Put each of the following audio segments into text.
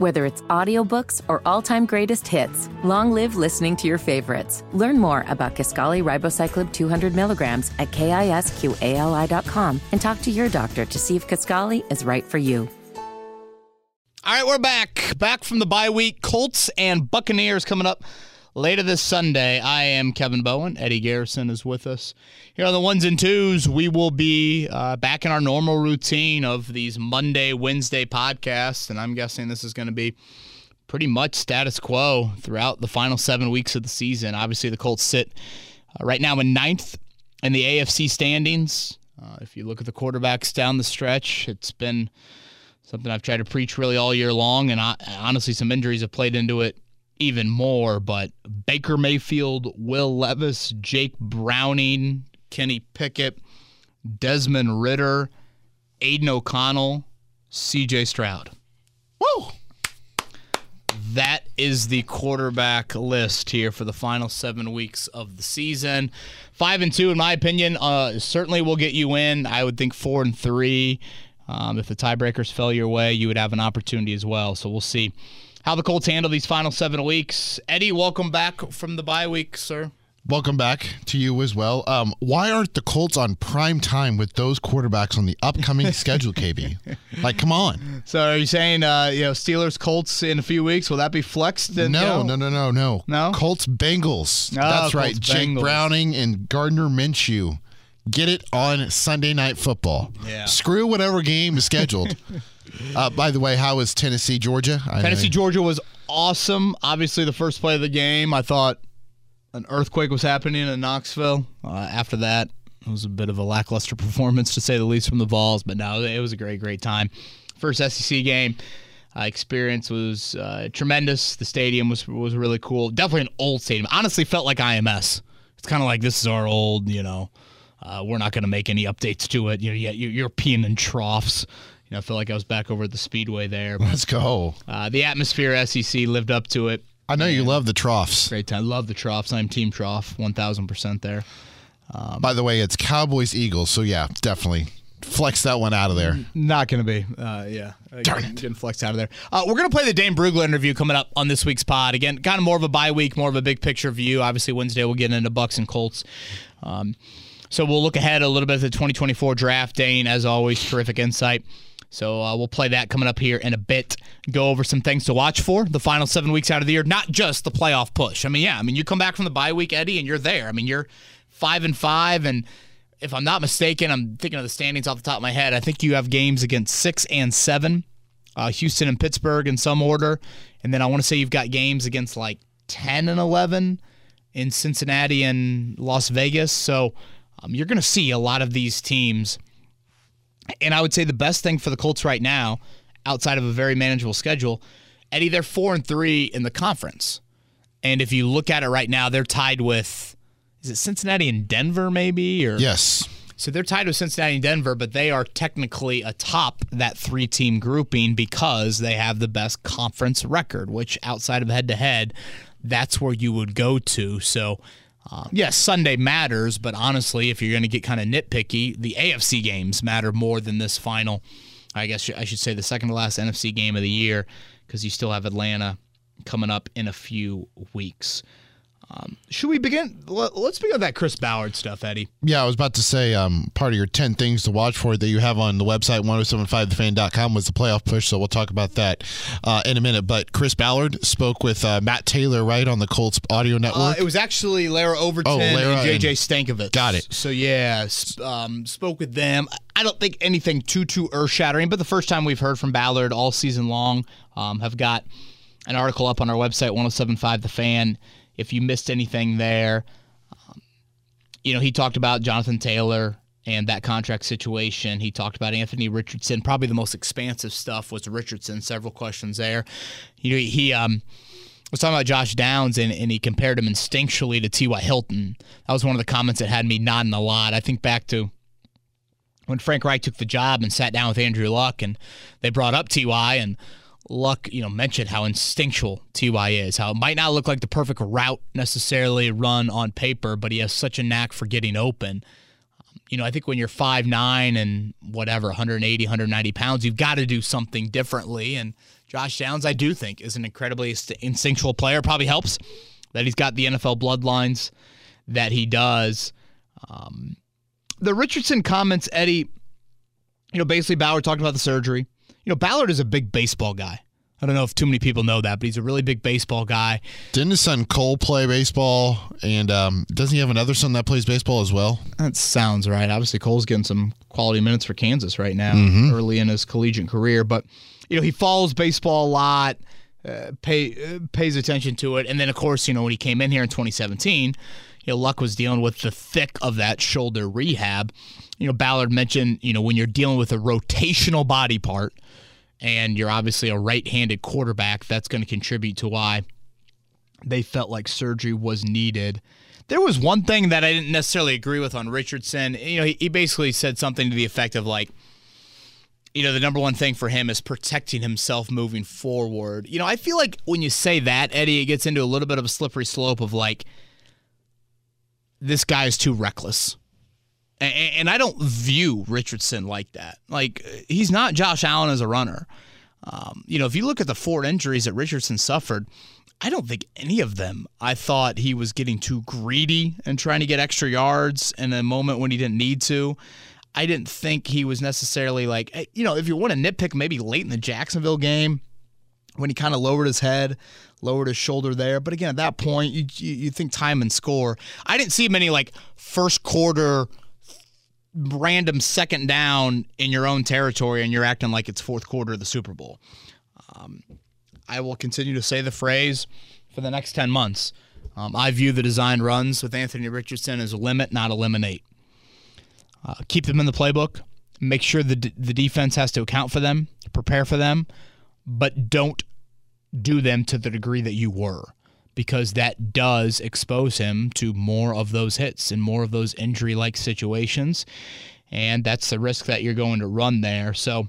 Whether it's audiobooks or all-time greatest hits, long live listening to your favorites. Learn more about Kisqali Ribociclib 200 milligrams at kisqali.com and talk to your doctor to see if Kisqali is right for you. All right, we're back. Back from the bye week. Colts and Buccaneers coming up later this Sunday. I am Kevin Bowen. Eddie Garrison is with us. Here on the ones and twos, we will be uh, back in our normal routine of these Monday, Wednesday podcasts, and I'm guessing this is going to be pretty much status quo throughout the final seven weeks of the season. Obviously, the Colts sit uh, right now in ninth in the AFC standings. Uh, if you look at the quarterbacks down the stretch, it's been something I've tried to preach really all year long, and I, honestly, some injuries have played into it even more. But Baker Mayfield, Will Levis, Jake Browning, Kenny Pickett, Desmond Ridder, Aidan O'Connell, CJ Stroud. Woo! That is the quarterback list here for the final seven weeks of the season. Five and two, in my opinion, uh, certainly will get you in. I would think four and three. Um, if the tiebreakers fell your way, you would have an opportunity as well. So we'll see how the Colts handle these final seven weeks. Eddie, welcome back from the bye week, sir. Welcome back to you as well. Um, why aren't the Colts on prime time with those quarterbacks on the upcoming schedule, KB? Like, come on. So, are you saying, uh, you know, Steelers Colts in a few weeks? Will that be flexed? And, no, you know? no, no, no, no. No? Colts Bengals. Oh, That's Colts, right. Jake Bengals. Browning and Gardner Minshew. Get it on Sunday Night Football. Yeah. Screw whatever game is scheduled. uh, by the way, how was Tennessee, Georgia? I Tennessee, Georgia was awesome. Obviously, the first play of the game, I thought an earthquake was happening in Knoxville. Uh, after that, it was a bit of a lackluster performance, to say the least, from the Vols. But no, it was a great, great time. First SEC game uh, experience was uh, tremendous. The stadium was was really cool. Definitely an old stadium. Honestly, felt like IMS. It's kind of like this is our old, you know. Uh, we're not going to make any updates to it. You know, you're, you're peeing in troughs. You know, I feel like I was back over at the Speedway there. But, Let's go. uh, the atmosphere SEC lived up to it. I know you love the troughs. Great time. I love the troughs. I'm Team Trough, 1,000% there. By the way, it's Cowboys Eagles. So, yeah, definitely flex that one out of there. Not going to be. Uh, yeah. Darn Getting- it. Getting flexed out of there. Uh, we're going to play the Dane Brugler interview coming up on this week's pod. Again, kind of more of a bye week, more of a big picture view. Obviously, Wednesday we'll get into Bucks and Colts. Um, so we'll look ahead a little bit at the 2024 draft. Dane, as always, terrific insight. So uh, we'll play that coming up here in a bit. Go over some things to watch for the final seven weeks out of the year, not just the playoff push. I mean, yeah, I mean you come back from the bye week, Eddie, and you're there. I mean you're five and five, and if I'm not mistaken, I'm thinking of the standings off the top of my head. I think you have games against six and seven, uh, Houston and Pittsburgh in some order, and then I want to say you've got games against like ten and eleven in Cincinnati and Las Vegas. So um, you're going to see a lot of these teams. And I would say the best thing for the Colts right now, outside of a very manageable schedule, Eddie, they're four and three in the conference. And if you look at it right now, they're tied with is it Cincinnati and Denver, maybe? Or Yes. so they're tied with Cincinnati and Denver, but they are technically atop that three team grouping because they have the best conference record, which outside of head to head, that's where you would go to. So, um, yes, Sunday matters, but honestly, if you're going to get kind of nitpicky, the AFC games matter more than this final. I guess I should say the second to last NFC game of the year because you still have Atlanta coming up in a few weeks. Um, should we begin? let- Let's begin with that Chris Ballard stuff, Eddie. Yeah, I was about to say um, part of your 10 things to watch for that you have on the website, 1075thefan.com, was the playoff push. So we'll talk about that uh, in a minute. But Chris Ballard spoke with uh, Matt Taylor, right, on the Colts audio Uh, network. it was actually Lara Overton Oh, Lara and JJ Stankevitz. Got it. So yeah, sp- um, spoke with them. I don't think anything too too earth shattering, but the first time we've heard from Ballard all season long. Um, have got an article up on our website 1075 The Fan. If you missed anything there, um, you know he talked about Jonathan Taylor and that contract situation. He talked about Anthony Richardson. Probably the most expansive stuff was Richardson. Several questions there. You know, he um, was talking about Josh Downs and, and he compared him instinctually to T.Y. Hilton. That was one of the comments that had me nodding a lot. I think back to when Frank Reich took the job and sat down with Andrew Luck and they brought up Ty and Luck, you know, mentioned how instinctual Ty is, how it might not look like the perfect route necessarily run on paper, but he has such a knack for getting open. you know, I think when you're five nine and whatever, 180, 190 pounds, you've got to do something differently. And Josh Downs, I do think, is an incredibly instinctual player. Probably helps that he's got the NFL bloodlines that he does. Um, the Richardson comments, Eddie, you know, basically Ballard talked about the surgery. You know, Ballard is a big baseball guy. I don't know if too many people know that, but he's a really big baseball guy. Didn't his son Cole play baseball? And um, doesn't he have another son that plays baseball as well? That sounds right. Obviously, Cole's getting some quality minutes for Kansas right now, mm-hmm. early in his collegiate career. But you know, he follows baseball a lot, uh, pay uh, pays attention to it, and then of course, you know, when he came in here in 2017, you know, Luck was dealing with the thick of that shoulder rehab. You know, Ballard mentioned, you know, when you're dealing with a rotational body part and you're obviously a right-handed quarterback, that's going to contribute to why they felt like surgery was needed. There was one thing that I didn't necessarily agree with on Richardson. You know, he, he basically said something to the effect of like, you know, the number one thing for him is protecting himself moving forward. You know, I feel like when you say that, Eddie, it gets into a little bit of a slippery slope of like, this guy is too reckless. And I don't view Richardson like that. Like, he's not Josh Allen as a runner. Um, you know, if you look at the four injuries that Richardson suffered, I don't think any of them. I thought he was getting too greedy and trying to get extra yards in a moment when he didn't need to. I didn't think he was necessarily like, you know, if you want to nitpick, maybe late in the Jacksonville game when he kind of lowered his head, lowered his shoulder there. But again, at that point, you, you, you think time and score. I didn't see many like first quarter random second down in your own territory and you're acting like it's fourth quarter of the Super Bowl. Um, I will continue to say the phrase for the next 10 months. Um, I view the design runs with Anthony Richardson as a limit, not eliminate. Uh, keep them in the playbook. Make sure the, d- the defense has to account for them, prepare for them, but don't do them to the degree that you were because that does expose him to more of those hits and more of those injury like situations. And that's the risk that you're going to run there. So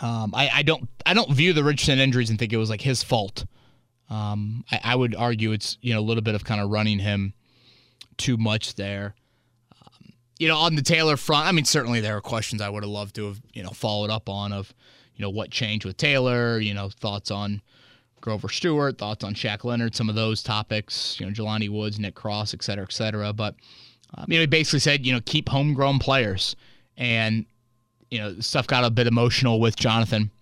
um, I, I, don't I don't view the Richardson injuries and think it was like his fault. Um, I, I, would argue it's you know a little bit of kind of running him too much there. Um, you know, on the Taylor front, I mean, certainly there are questions I would have loved to have you know followed up on of you know what changed with Taylor. You know, thoughts on Grover Stewart, thoughts on Shaq Leonard, some of those topics, you know, Jelani Woods, Nick Cross, et cetera, et cetera. But, um, you know, he basically said, you know, keep homegrown players. And, you know, stuff got a bit emotional with Jonathan.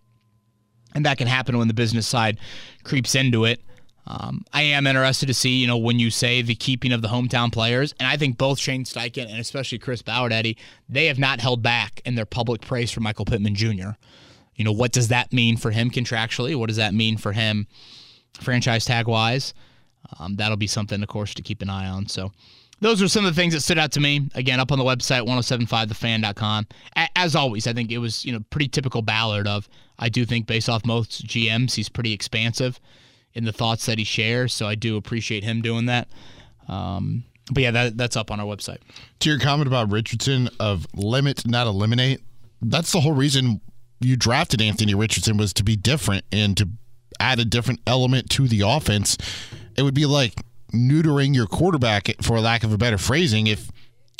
And that can happen when the business side creeps into it. Um, I am interested to see, you know, when you say the keeping of the hometown players, and I think both Shane Steichen and especially Chris Eddie, they have not held back in their public praise for Michael Pittman Jr. You know, what does that mean for him contractually? What does that mean for him franchise tag wise? Um, that'll be something, of course, to keep an eye on. So, those are some of the things that stood out to me. Again, up on the website, 1075thefan.com. As always, I think it was, you know, pretty typical Ballard of, I do think based off most GMs, he's pretty expansive in the thoughts that he shares. So I do appreciate him doing that. Um, but yeah, that, that's up on our website. To your comment about Richardson of limit, not eliminate, that's the whole reason you drafted Anthony Richardson was to be different and to add a different element to the offense. It would be like neutering your quarterback, for lack of a better phrasing, if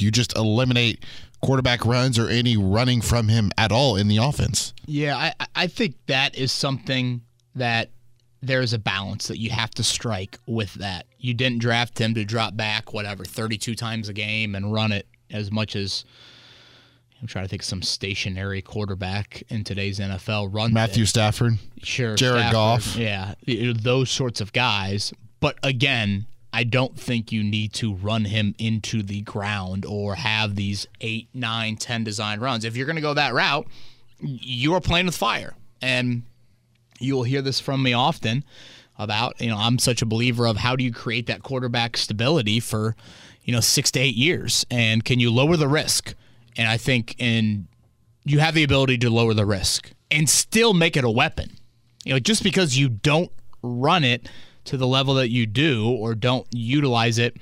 you just eliminate quarterback runs or any running from him at all in the offense. Yeah, I, I think that is something that there's a balance that you have to strike with that. You didn't draft him to drop back, whatever, 32 times a game and run it as much as I'm trying to think of some stationary quarterback in today's NFL. Run Matthew it. Stafford, sure, Jared Stafford, Goff, yeah, those sorts of guys. But again, I don't think you need to run him into the ground or have these eight, nine, ten design runs. If you're going to go that route, you are playing with fire, and you will hear this from me often about you know I'm such a believer of how do you create that quarterback stability for you know six to eight years, and can you lower the risk? And I think in you have the ability to lower the risk and still make it a weapon. You know, just because you don't run it to the level that you do or don't utilize it,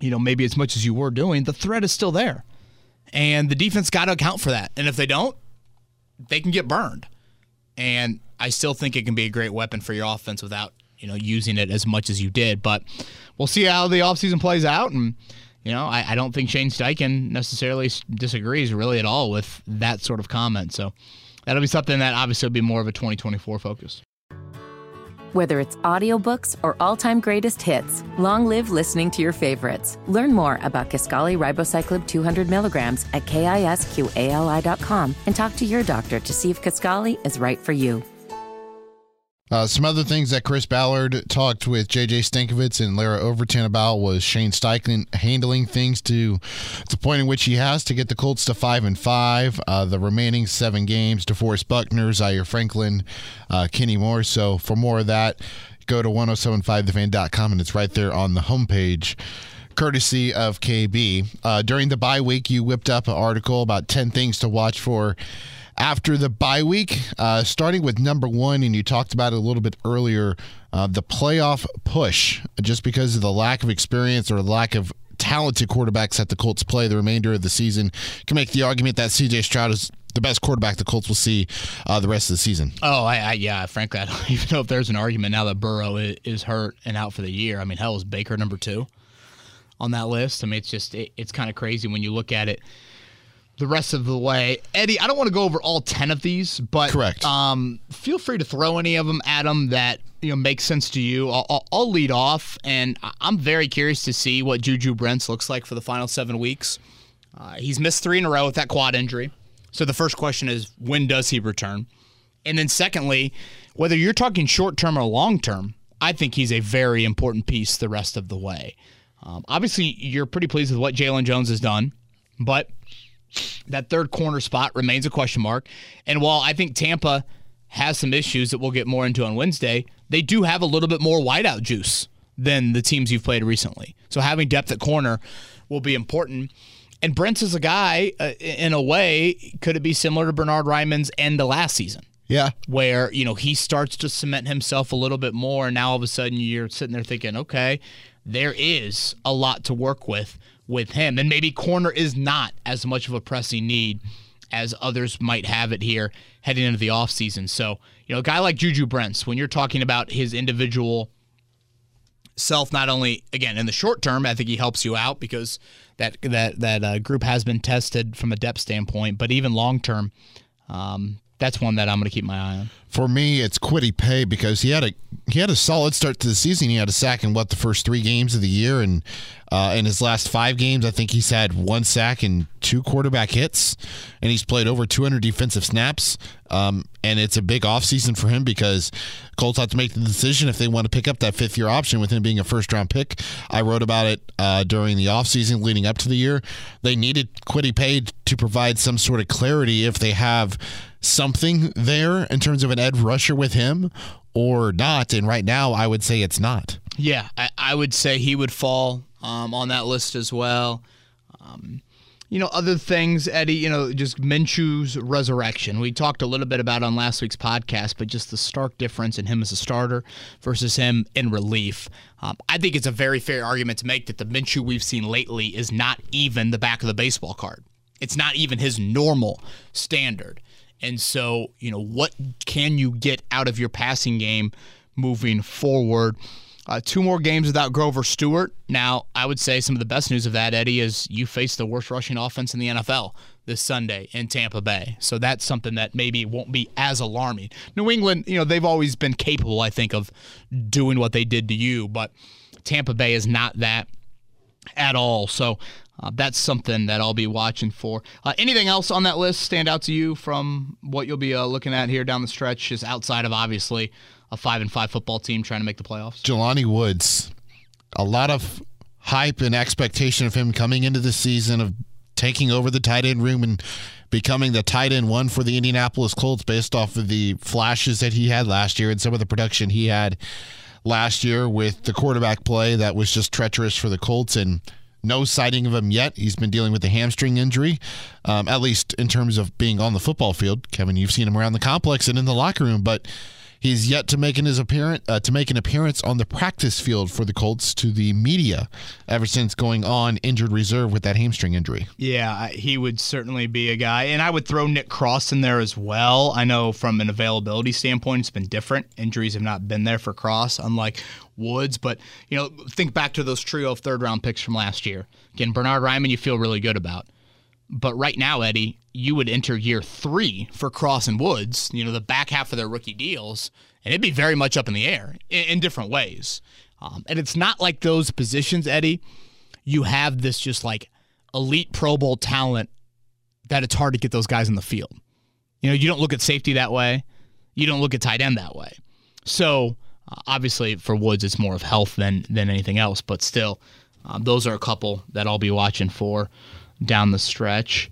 you know, maybe as much as you were doing, the threat is still there. And the defense got to account for that. And if they don't, they can get burned. And I still think it can be a great weapon for your offense without, you know, using it as much as you did. But we'll see how the offseason plays out and you know, I, I don't think Shane Steichen necessarily disagrees really at all with that sort of comment. So that'll be something that obviously will be more of a 2024 focus. Whether it's audiobooks or all-time greatest hits, long live listening to your favorites. Learn more about Kisqali Ribociclib 200 milligrams at kisqali.com and talk to your doctor to see if Kisqali is right for you. Uh, some other things that Chris Ballard talked with JJ Stankevitz and Lara Overton about was Shane Steichen handling things to the point in which he has to get the Colts to five and five. Uh, the remaining seven games, DeForest Buckner, Zaire Franklin, uh, Kenny Moore. So for more of that, go to 1075thefan.com and it's right there on the homepage courtesy of KB. Uh, during the bye week, you whipped up an article about 10 things to watch for after the bye week, uh, starting with number one, and you talked about it a little bit earlier, uh, the playoff push, just because of the lack of experience or lack of talented quarterbacks that the Colts play the remainder of the season. Can make the argument that CJ Stroud is the best quarterback the Colts will see uh, the rest of the season. Oh, I, I, yeah, frankly, I don't even know if there's an argument now that Burrow is, hurt and out for the year. I mean, hell, is Baker number two on that list? I mean, it's just it, it's kind of crazy when you look at it the rest of the way. Eddie, I don't want to go over all 10 of these, but correct. Um, feel free to throw any of them at them that you know make sense to you. I'll, I'll, I'll, lead off, and I'm very curious to see what Juju Brents looks like for the final seven weeks. Uh, he's missed three in a row with that quad injury. So the first question is, when does he return? And then secondly, whether you're talking short term or long term, I think he's a very important piece the rest of the way. Um, obviously, you're pretty pleased with what Jalen Jones has done, but that third corner spot remains a question mark. And while I think Tampa has some issues that we'll get more into on Wednesday, they do have a little bit more wideout juice than the teams you've played recently. So having depth at corner will be important. And Brents is a guy, uh, in a way, could it be similar to Bernhard Raimann's end of last season? Yeah. Where, you know, he starts to cement himself a little bit more. And now all of a sudden you're sitting there thinking, okay, there is a lot to work with with him. And maybe corner is not as much of a pressing need as others might have it here heading into the offseason. So, you know, a guy like Juju Brents, when you're talking about his individual self, not only again in the short term, I think he helps you out because that that that uh, group has been tested from a depth standpoint, but even long term, um, that's one that I'm going to keep my eye on. For me, it's Kwity Paye because he had a he had a solid start to the season. He had a sack in what the first three games of the year, and uh, in his last five games, I think he's had one sack and two quarterback hits, and he's played over 200 defensive snaps. Um, and it's a big offseason for him because Colts have to make the decision if they want to pick up that fifth year option with him being a first round pick. I wrote about it uh, during the offseason leading up to the year. They needed Kwity Paye to provide some sort of clarity if they have something there in terms of an edge rusher with him or not. And right now, I would say it's not. Yeah, I, I would say he would fall um, on that list as well. Um, you know, other things, Eddie, you know, just Minshew's resurrection. We talked a little bit about on last week's podcast, but just the stark difference in him as a starter versus him in relief. Um, I think it's a very fair argument to make that the Minshew we've seen lately is not even the back of the baseball card. It's not even his normal standard. And so, you know, what can you get out of your passing game moving forward? Uh, two more games without Grover Stewart. Now, I would say some of the best news of that, Eddie, is you face the worst rushing offense in the NFL this Sunday in Tampa Bay. So that's something that maybe won't be as alarming. New England, you know, they've always been capable, I think, of doing what they did to you, but Tampa Bay is not that at all. So uh, that's something that I'll be watching for. Uh, anything else on that list stand out to you from what you'll be uh, looking at here down the stretch, just outside of obviously a five and five football team trying to make the playoffs? Jelani Woods, a lot of hype and expectation of him coming into the season of taking over the tight end room and becoming the tight end one for the Indianapolis Colts based off of the flashes that he had last year and some of the production he had last year with the quarterback play that was just treacherous for the Colts and no sighting of him yet. He's been dealing with a hamstring injury, um, at least in terms of being on the football field. Kevin, you've seen him around the complex and in the locker room, but He's yet to make an his appearance uh, to make an appearance on the practice field for the Colts to the media ever since going on injured reserve with that hamstring injury. Yeah, he would certainly be a guy, and I would throw Nick Cross in there as well. I know from an availability standpoint, it's been different. Injuries have not been there for Cross, unlike Woods. But you know, think back to those trio of third round picks from last year. Again, Bernhard Raimann, you feel really good about. But right now, Eddie, you would enter year three for Cross and Woods, you know, the back half of their rookie deals, and it'd be very much up in the air in, in different ways. Um, and it's not like those positions, Eddie, you have this just like elite Pro Bowl talent that it's hard to get those guys in the field. You know, you don't look at safety that way, you don't look at tight end that way. So, uh, obviously, for Woods, it's more of health than, than anything else, but still, uh, those are a couple that I'll be watching for down the stretch.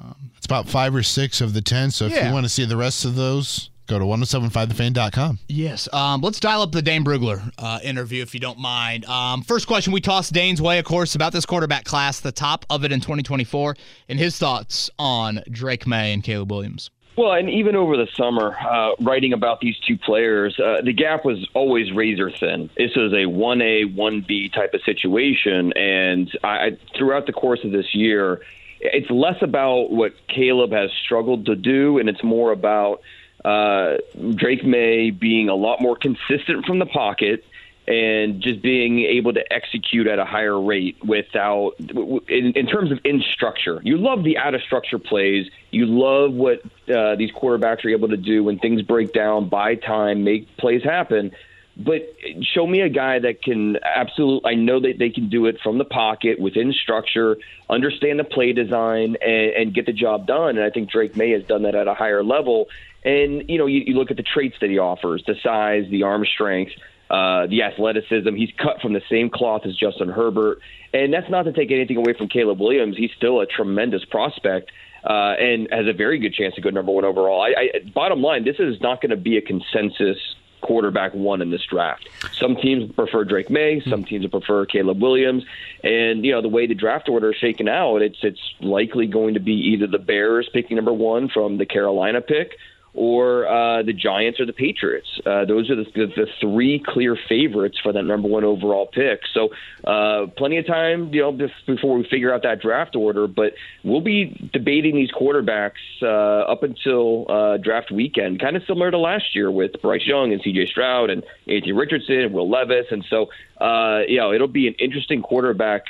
Um, it's about five or six of the 10. So if yeah. you want to see the rest of those, go to 1075thefan.com. Yes. Um, let's dial up the Dane Brugler uh, interview if you don't mind. Um, first question we tossed Dane's way, of course, about this quarterback class, the top of it in 2024, and his thoughts on Drake Maye and Caleb Williams. Well, and even over the summer, uh, writing about these two players, uh, the gap was always razor thin. This was a 1A, 1B type of situation. And I, throughout the course of this year, it's less about what Caleb has struggled to do, and it's more about uh, Drake Maye being a lot more consistent from the pocket and just being able to execute at a higher rate without in, in terms of in structure. You love the out of structure plays. You love what uh, these quarterbacks are able to do when things break down, buy time, make plays happen. But show me a guy that can absolutely. I know that they can do it from the pocket, within structure, understand the play design, and, and get the job done. And I think Drake Maye has done that at a higher level. And you know, you, you look at the traits that he offers: the size, the arm strength uh, the athleticism. He's cut from the same cloth as Justin Herbert. And that's not to take anything away from Caleb Williams. He's still a tremendous prospect. Uh, and has a very good chance to go number one overall. I, I, bottom line, this is not going to be a consensus quarterback one in this draft. Some teams prefer Drake Maye, some teams prefer Caleb Williams, and you know the way the draft order is shaken out, it's it's likely going to be either the Bears picking number one from the Carolina pick, or uh, the Giants or the Patriots. Uh, those are the, the, the, three clear favorites for that number one overall pick. So, uh, plenty of time, you know, before we figure out that draft order. But we'll be debating these quarterbacks uh, up until uh, draft weekend, kind of similar to last year with Bryce Young and C.J. Stroud and Anthony Richardson and Will Levis. And so, uh, you know, it'll be an interesting quarterback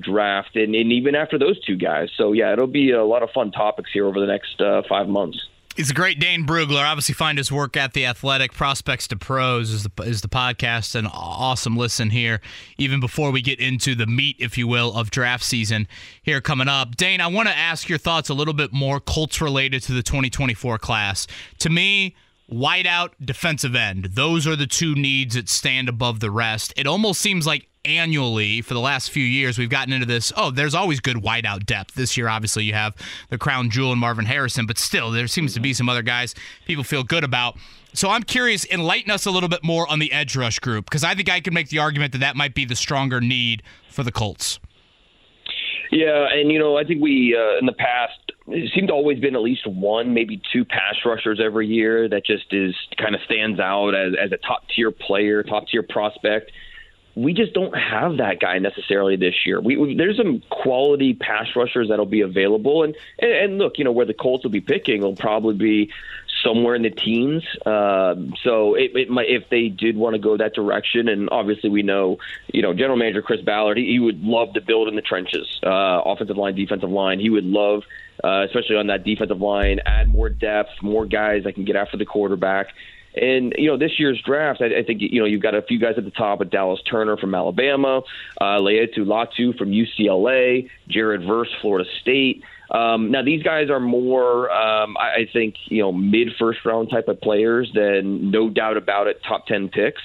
draft, and, and even after those two guys. So, yeah, it'll be a lot of fun topics here over the next five months. He's a great Dane Brugler. Obviously, find his work at the Athletic. Prospects to Pros is the is the podcast. An awesome listen here. Even before we get into the meat, if you will, of draft season here coming up. Dane, I want to ask your thoughts a little bit more Colts related to the 2024 class. To me, wideout, defensive end. Those are the two needs that stand above the rest. It almost seems like annually for the last few years we've gotten into this oh there's always good wideout depth this year obviously you have the crown jewel and marvin harrison but still there seems to be some other guys people feel good about so i'm curious enlighten us a little bit more on the edge rush group because i think i can make the argument that that might be the stronger need for the colts yeah, and you know, I think we uh, in the past it seemed to always been at least one, maybe two pass rushers every year that just is kind of stands out as, as a top tier player, top tier prospect we just don't have that guy necessarily this year. We, we, there's some quality pass rushers that'll be available, and, and and look, you know where the Colts will be picking will probably be somewhere in the teens. Uh, so it, it might, if they did want to go that direction, and obviously we know, you know, General Manager Chris Ballard, he, he would love to build in the trenches, uh, offensive line, defensive line. He would love, uh, especially on that defensive line, add more depth, more guys that can get after the quarterback. And you know, this year's draft, I, I think you know you've got a few guys at the top: of Dallas Turner from Alabama, uh, Laiatu Latu from UCLA, Jared Verse, Florida State. Um, now these guys are more, um, I, I think, you know, mid first round type of players than no doubt about it, top ten picks.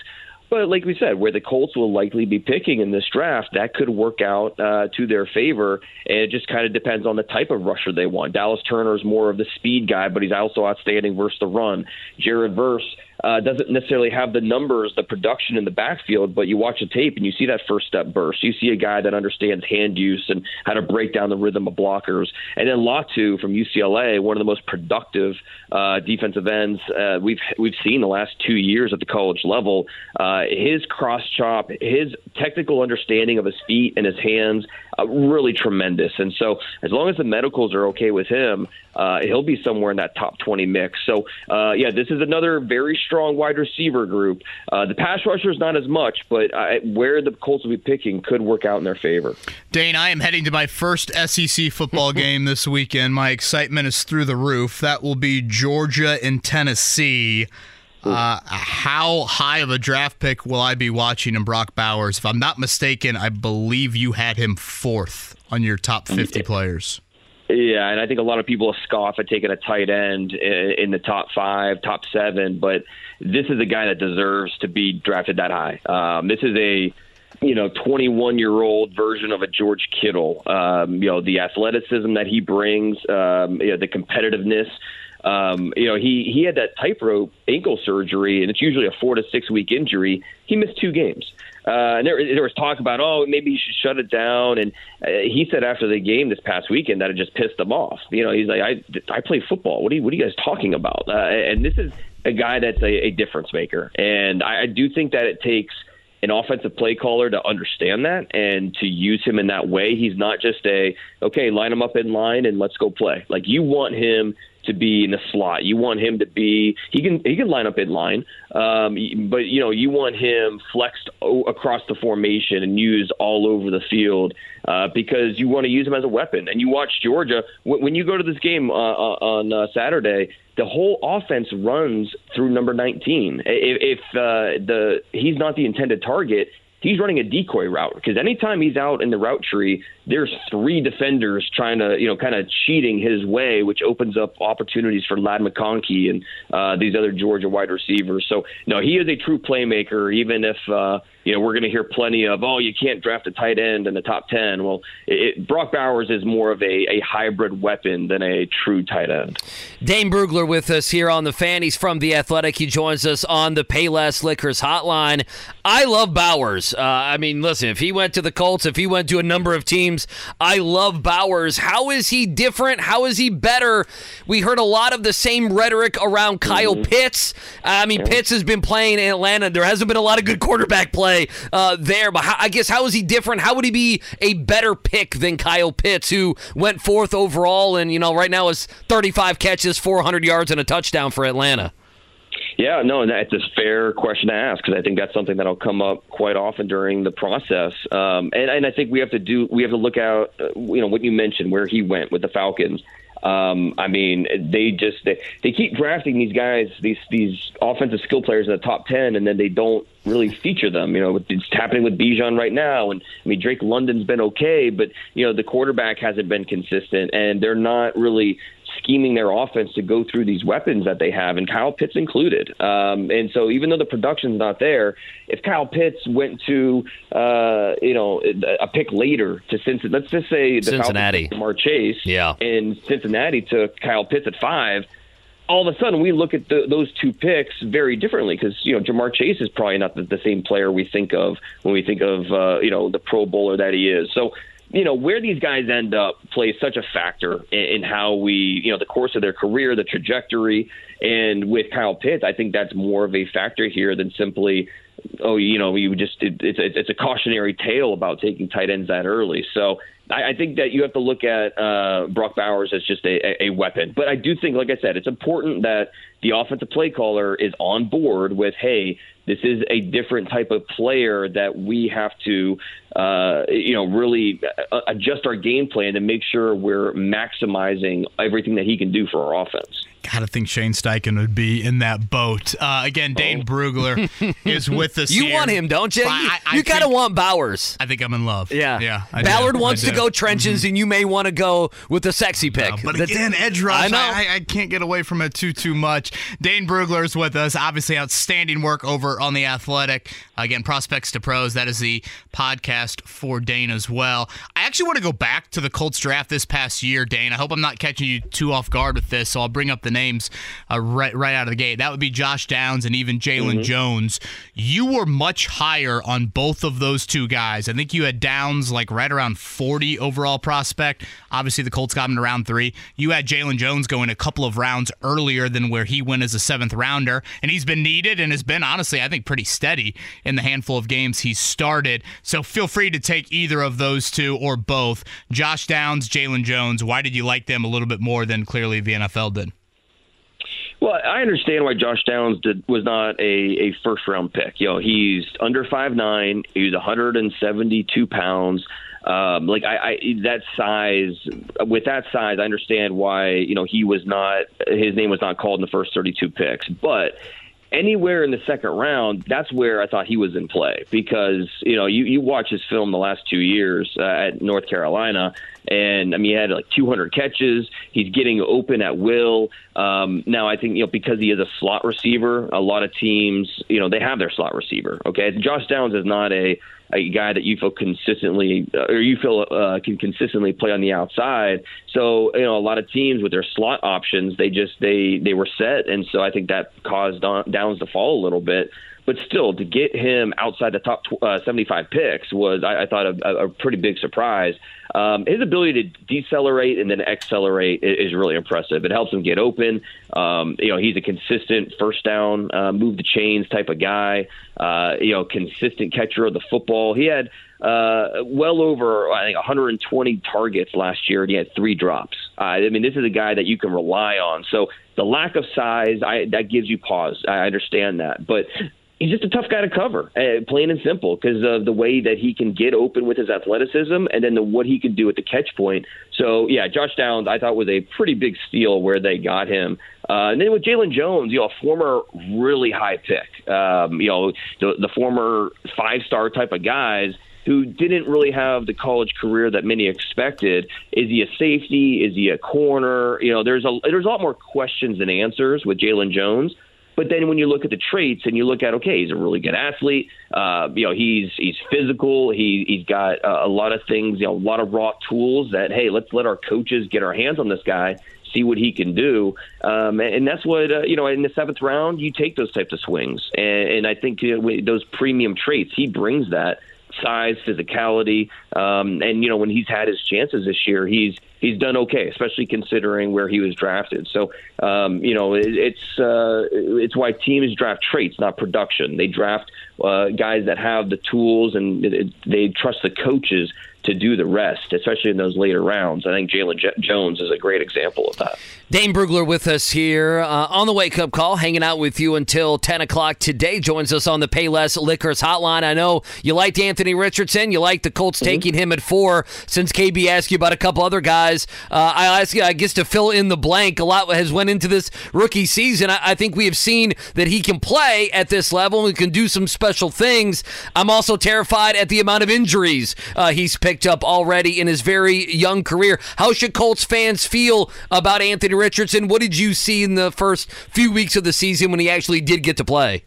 But like we said, where the Colts will likely be picking in this draft, that could work out uh, to their favor. And it just kind of depends on the type of rusher they want. Dallas Turner is more of the speed guy, but he's also outstanding versus the run. Jared Verse uh, doesn't necessarily have the numbers, the production in the backfield, but you watch the tape and you see that first step burst. You see a guy that understands hand use and how to break down the rhythm of blockers. And then Latu from UCLA, one of the most productive uh, defensive ends uh, we've we've seen the last two years at the college level. Uh, his cross chop, his technical understanding of his feet and his hands, uh, really tremendous. And so, as long as the medicals are okay with him, uh, he'll be somewhere in that top 20 mix. So, yeah, this is another very strong wide receiver group. Uh, the pass rushers not as much, but uh, where the Colts will be picking could work out in their favor. Dane, I am heading to my first SEC football game this weekend. My excitement is through the roof. That will be Georgia and Tennessee. Uh, how high of a draft pick will I be watching in Brock Bowers? If I'm not mistaken, I believe you had him fourth on your top 50 players. Yeah, and I think a lot of people scoff at taking a tight end in the top five, top seven, but this is a guy that deserves to be drafted that high. Um, this is a you know 21 year old version of a George Kittle. Um, you know the athleticism that he brings, um, you know, the competitiveness. Um, you know, he he had that tightrope ankle surgery, and it's usually a four to six week injury. He missed two games. Uh, and there, there was talk about, oh, maybe you should shut it down. And uh, he said after the game this past weekend that it just pissed him off. You know, he's like, I, I play football. What are you, what are you guys talking about? Uh, and this is a guy that's a, a difference maker. And I, I do think that it takes an offensive play caller to understand that and to use him in that way. He's not just a, okay, line him up in line and let's go play. Like you want him to be in the slot. You want him to be he can he can line up in line, um, but you know you want him flexed across the formation and used all over the field uh, because you want to use him as a weapon. And you watch Georgia when you go to this game uh, uh, on uh, Saturday. The whole offense runs through number 19. If, if uh, the he's not the intended target, he's running a decoy route because anytime he's out in the route tree, there's three defenders trying to, you know, kind of cheating his way, which opens up opportunities for Ladd McConkey and uh, these other Georgia wide receivers. So, no, he is a true playmaker, even if, uh, you know, we're going to hear plenty of, oh, you can't draft a tight end in the top 10. Well, it, Brock Bowers is more of a, a hybrid weapon than a true tight end. Dane Brugler with us here on the fan. He's from The Athletic. He joins us on the Payless Liquors hotline. I love Bowers. Uh, I mean, listen, if he went to the Colts, if he went to a number of teams, I love Bowers. How is he different? How is he better? We heard a lot of the same rhetoric around Kyle mm-hmm. Pitts. I mean, Pitts has been playing in Atlanta. There hasn't been a lot of good quarterback play uh, there, but how, I guess how is he different? How would he be a better pick than Kyle Pitts, who went fourth overall and, you know, right now is 35 catches, 400 yards, and a touchdown for Atlanta? Yeah, no, and that's a fair question to ask because I think that's something that'll come up quite often during the process. Um, and, and I think we have to do we have to look out, uh, you know, what you mentioned where he went with the Falcons. Um, I mean, they just they, they keep drafting these guys, these these offensive skill players in the top ten, and then they don't really feature them. You know, it's happening with Bijan right now, and I mean Drake London's been okay, but you know the quarterback hasn't been consistent, and they're not really scheming their offense to go through these weapons that they have, and Kyle Pitts included. Um, and so, even though the production's not there, if Kyle Pitts went to, uh, you know, a pick later to Cincinnati, let's just say the Cincinnati, Ja'Marr Chase, yeah, and Cincinnati took Kyle Pitts at five. All of a sudden, we look at the, those two picks very differently because you know Ja'Marr Chase is probably not the, the, same player we think of when we think of uh, you know the Pro Bowler that he is. So you know where these guys end up plays such a factor in, in, how we you know the course of their career the trajectory. And with Kyle Pitts I think that's more of a factor here than simply oh you know you just it, it's it's a cautionary tale about taking tight ends that early so I, I think that you have to look at uh, Brock Bowers as just a, a weapon but I do think like I said it's important that the offensive play caller is on board with hey this is a different type of player that we have to, uh, you know, really uh, adjust our game plan to make sure we're maximizing everything that he can do for our offense. Gotta think Shane Steichen would be in that boat. Uh, again, Dane oh. Brugler is with us. You here. want him, don't you? I, I, you kind of want Bowers. I think I'm in love. Yeah, yeah. I Ballard do. wants to go trenches, mm-hmm. and you may want to go with the sexy pick. but That's, again, edge rush. I, I, can't get away from it too too much. Dane Brugler is with us. Obviously, outstanding work over on the Athletic. Again, prospects to pros. That is the podcast for Dane as well. I actually want to go back to the Colts draft this past year, Dane. I hope I'm not catching you too off guard with this, so I'll bring up the the names uh, right right out of the gate. That would be Josh Downs and even Jalen mm-hmm. Jones. You were much higher on both of those two guys. I think you had Downs like right around 40 overall prospect. Obviously, the Colts got him to round three. You had Jalen Jones going a couple of rounds earlier than where he went as a seventh rounder, and he's been needed and has been honestly, I think, pretty steady in the handful of games he's started. So feel free to take either of those two or both. Josh Downs, Jalen Jones. Why did you like them a little bit more than clearly the NFL did? Well, I understand why Josh Downs did, was not a, a first round pick. You know, he's under five nine. He's 172 pounds. Um, like I, I, that size, with that size, I understand why you know he was not his name was not called in the first 32 picks, but anywhere in the second round, that's where I thought he was in play because you know you you watch his film the last two years uh, at North Carolina, and I mean he had like 200 catches. He's getting open at will. Um, now I think you know because he is a slot receiver, a lot of teams you know they have their slot receiver. Okay, Josh Downs is not a a guy that you feel consistently uh, or you feel uh, can consistently play on the outside. So you know a lot of teams with their slot options, they just they they were set, and so I think that caused Downs to fall a little bit. But still, to get him outside the top uh, 75 picks was, I, I thought, a, a pretty big surprise. Um, his ability to decelerate and then accelerate is, really impressive. It helps him get open. Um, you know, he's a consistent first down, uh, move the chains type of guy. Uh, you know, consistent catcher of the football. He had uh, well over I think 120 targets last year, and he had three drops. Uh, I mean, this is a guy that you can rely on. So the lack of size, I, that gives you pause. I understand that, but he's just a tough guy to cover, uh, plain and simple, because of the way that he can get open with his athleticism and then the, what he can do at the catch point. So, yeah, Josh Downs, I thought was a pretty big steal where they got him. Uh, and then with Jalen Jones, you know, a former really high pick, um, you know, the, the former five star type of guys who didn't really have the college career that many expected. Is he a safety? Is he a corner? You know, there's a there's a lot more questions than answers with Jalen Jones. But then when you look at the traits and you look at okay, he's a really good athlete. Uh, you know, he's he's physical. He he's got uh, a lot of things. You know, a lot of raw tools. That hey, let's let our coaches get our hands on this guy see what he can do. Um, and that's what, uh, you know, in the seventh round, you take those types of swings. And, and I think uh, those premium traits, he brings that size, physicality, um, and you know when he's had his chances this year, he's he's done okay, especially considering where he was drafted. So um, you know it, it's uh, it's why teams draft traits, not production. They draft uh, guys that have the tools and they trust the coaches to do the rest, especially in those later rounds. I think Jalen J- Jones is a great example of that. Dane Brugler with us here uh, on the wake up call, hanging out with you until 10 o'clock today. Joins us on the Payless Liquors hotline. I know you liked Anthony Richardson. You liked the Colts mm-hmm. taking him at four. Since KB asked you about a couple other guys, uh, I ask you, I guess, to fill in the blank. A lot has went into this rookie season. I, I think we have seen that he can play at this level and can do some special things. I'm also terrified at the amount of injuries uh, he's picked up already in his very young career. How should Colts fans feel about Anthony Richardson? What did you see in the first few weeks of the season when he actually did get to play?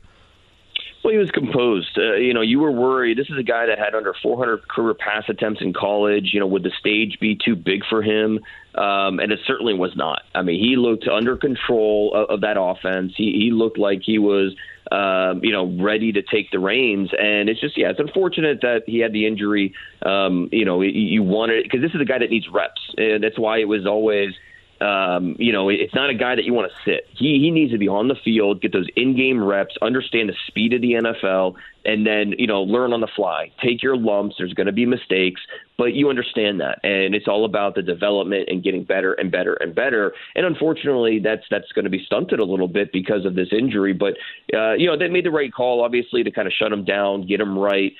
Well, he was composed. Uh, you know, you were worried. This is a guy that had under 400 career pass attempts in college. You know, would the stage be too big for him? Um, and it certainly was not. I mean, he looked under control of, of that offense. He, he looked like he was um, you know, ready to take the reins. And it's just, yeah, it's unfortunate that he had the injury. Um, you know, you wanted because this is a guy that needs reps, and that's why it was always um, you know, it's not a guy that you want to sit. He he needs to be on the field, get those in-game reps, understand the speed of the NFL, and then you know learn on the fly. Take your lumps. There's going to be mistakes, but you understand that, and it's all about the development and getting better and better and better. And unfortunately, that's that's going to be stunted a little bit because of this injury. But uh, you know, they made the right call, obviously, to kind of shut him down, get him right.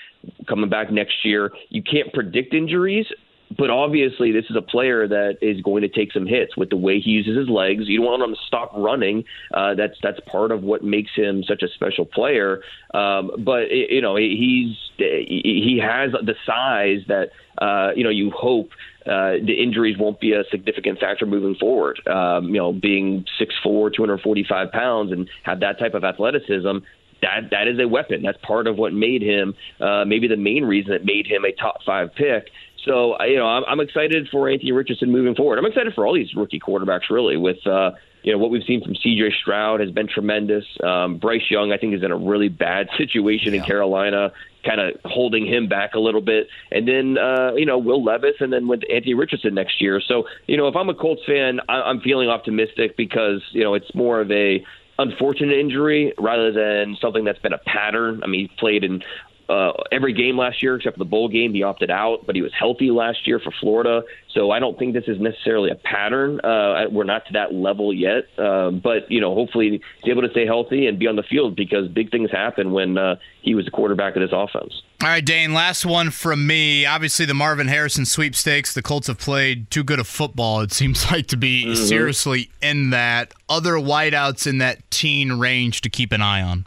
Coming back next year, you can't predict injuries, but obviously this is a player that is going to take some hits with the way he uses his legs. You don't want him to stop running. Uh, that's that's part of what makes him such a special player. Um, but you know he's he has the size that uh, you know you hope uh, the injuries won't be a significant factor moving forward. Um, you know, being 6'4", 245 pounds, and have that type of athleticism, that that is a weapon. That's part of what made him, uh, maybe the main reason that made him a top five pick. So you know, I'm, I'm excited for Anthony Richardson moving forward. I'm excited for all these rookie quarterbacks, really, with uh, you know what we've seen from C.J. Stroud has been tremendous. Um, Bryce Young, I think, is in a really bad situation yeah. in Carolina kind of holding him back a little bit. And then, uh, you know, Will Levis and then with Anthony Richardson next year. So, you know, if I'm a Colts fan, I- I'm feeling optimistic because, you know, it's more of a unfortunate injury rather than something that's been a pattern. I mean, he played in uh, every game last year except for the bowl game. He opted out, but he was healthy last year for Florida. So I don't think this is necessarily a pattern. Uh, we're not to that level yet, uh, but you know, hopefully he's able to stay healthy and be on the field because big things happen when uh, he was the quarterback of this offense. All right, Dane. Last one from me. Obviously, the Marvin Harrison sweepstakes. The Colts have played too good of football. It seems like to be mm-hmm. seriously in that. Other wideouts in that teen range to keep an eye on.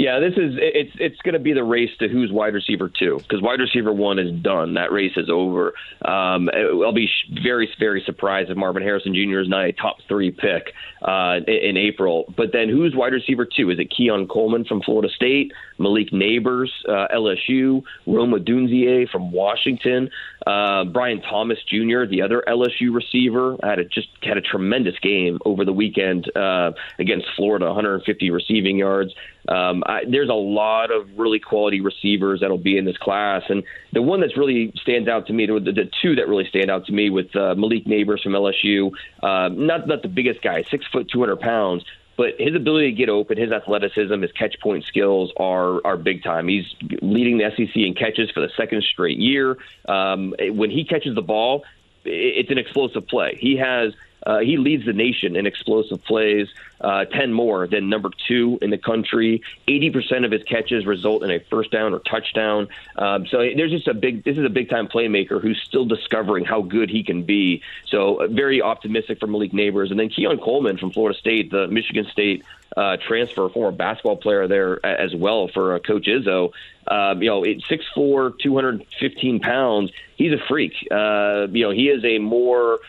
Yeah, this is it's it's going to be the race to who's wide receiver two because wide receiver one is done. That race is over. Um, I'll be very very surprised if Marvin Harrison Jr. is not a top three pick uh, in, April. But then who's wide receiver two? Is it Keon Coleman from Florida State, Malik Nabers, uh, LSU, Rome Odunze from Washington, uh, Brian Thomas Jr., the other LSU receiver, had a, just had a tremendous game over the weekend uh, against Florida, 150 receiving yards. Um, I, there's a lot of really quality receivers that'll be in this class, and the one that's really stands out to me, the, the two that really stand out to me, with uh, Malik Nabers from LSU, uh, not not the biggest guy, six foot, 200 pounds, but his ability to get open, his athleticism, his catch point skills are are big time. He's leading the SEC in catches for the second straight year. Um, when he catches the ball, it's an explosive play. He has uh, he leads the nation in explosive plays, uh, 10 more than number two in the country. 80% of his catches result in a first down or touchdown. Um, so there's just a big, this is a big time playmaker who's still discovering how good he can be. So uh, very optimistic for Malik Nabers. And then Keon Coleman from Florida State, the Michigan State uh, transfer, former basketball player there as well for uh, Coach Izzo. Um, you know, six four, two hundred fifteen pounds. He's a freak. Uh, you know, he is a more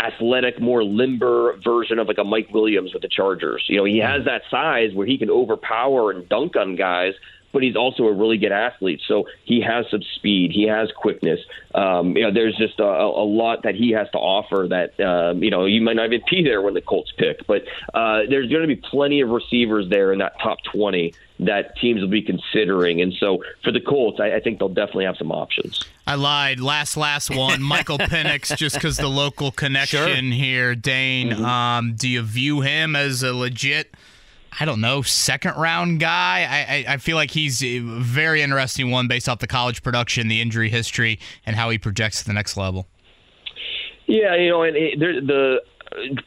athletic, more limber version of like a Mike Williams with the Chargers. You know, he hmm. has that size where he can overpower and dunk on guys, but he's also a really good athlete. So he has some speed, he has quickness. Um, you know, there's just a, a lot that he has to offer that um, you know you might not even be there when the Colts pick, but uh, there's going to be plenty of receivers there in that top 20 that teams will be considering. And so for the Colts, I, I think they'll definitely have some options. I lied. Last, last one. Michael Penix, just because the local connection sure. here. Dane, mm-hmm. um, do you view him as a legit? I don't know, second round guy. I, I, I, feel like he's a very interesting one based off the college production, the injury history, and how he projects to the next level. Yeah, you know, and it, the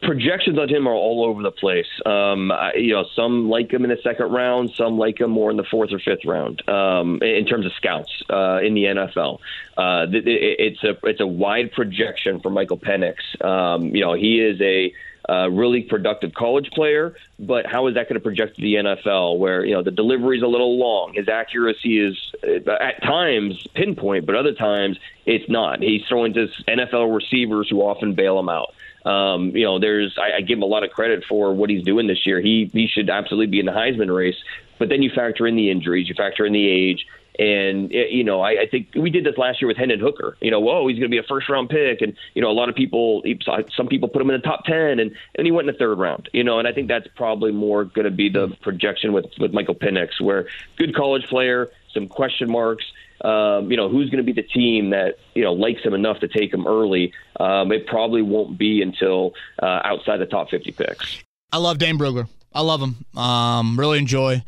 projections on him are all over the place. Um, I, you know, some like him in the second round, some like him more in the fourth or fifth round. Um, in terms of scouts uh, in the NFL, uh, it, it's a it's a wide projection for Michael Penix. Um, you know, he is a uh, really productive college player, but how is that going to project to the NFL where, you know, the delivery is a little long. His accuracy is uh, at times pinpoint, but other times it's not. He's throwing to NFL receivers who often bail him out. Um, you know, there's I, I give him a lot of credit for what he's doing this year. He he should absolutely be in the Heisman race. But then you factor in the injuries, you factor in the age, and you know, I, I think we did this last year with Hendon Hooker. You know, whoa, he's going to be a first round pick, and you know, a lot of people, some people put him in the top ten, and and he went in the third round. You know, and I think that's probably more going to be the projection with with Michael Penix, where good college player, some question marks um, you know, who's going to be the team that, you know, likes him enough to take him early. Um, it probably won't be until uh, outside the top 50 picks. I love Dane Brugler. I love him. Um, really enjoy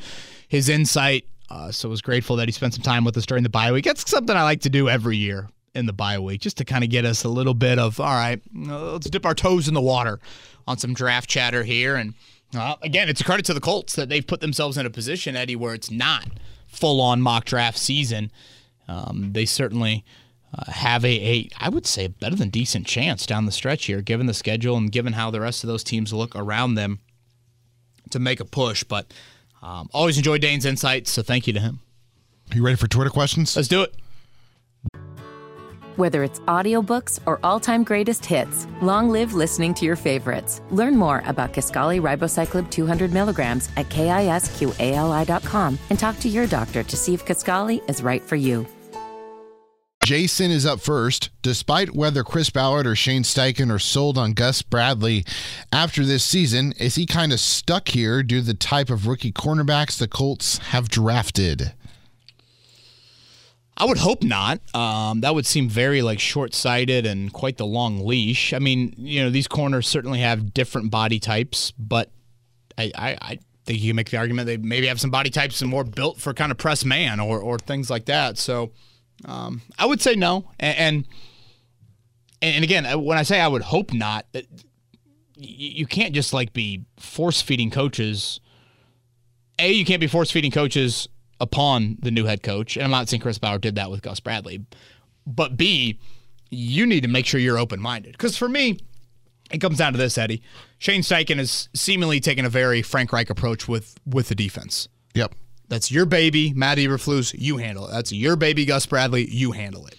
his insight. Uh, so was grateful that he spent some time with us during the bye week. That's something I like to do every year in the bye week, just to kind of get us a little bit of, all right, let's dip our toes in the water on some draft chatter here. And uh, again, it's a credit to the Colts that they've put themselves in a position, Eddie, where it's not full on mock draft season um, they certainly uh, have a, a, I would say, better than decent chance down the stretch here, given the schedule and given how the rest of those teams look around them to make a push. But um, always enjoy Dane's insights, so thank you to him. Are you ready for Twitter questions? Let's do it. Whether it's audiobooks or all-time greatest hits, long live listening to your favorites. Learn more about Kisqali Ribociclib 200 milligrams at kisqali.com and talk to your doctor to see if Kisqali is right for you. Jason is up first. Despite whether Chris Ballard or Shane Steichen are sold on Gus Bradley after this season, is he kind of stuck here due to the type of rookie cornerbacks the Colts have drafted? I would hope not. Um, that would seem very like short-sighted and quite the long leash. I mean, you know, these corners certainly have different body types, but I, I, I think you can make the argument they maybe have some body types and more built for kind of press man or or things like that. So um, I would say no. And, and and again, when I say I would hope not, that you can't just like be force feeding coaches. A, you can't be force feeding coaches upon the new head coach. And I'm not saying Chris Ballard did that with Gus Bradley. But B, you need to make sure you're open minded. Because for me, it comes down to this, Eddie. Shane Steichen has seemingly taken a very Frank Reich approach with with the defense. Yep. That's your baby, Matt Eberflus. You handle it. That's your baby, Gus Bradley. You handle it.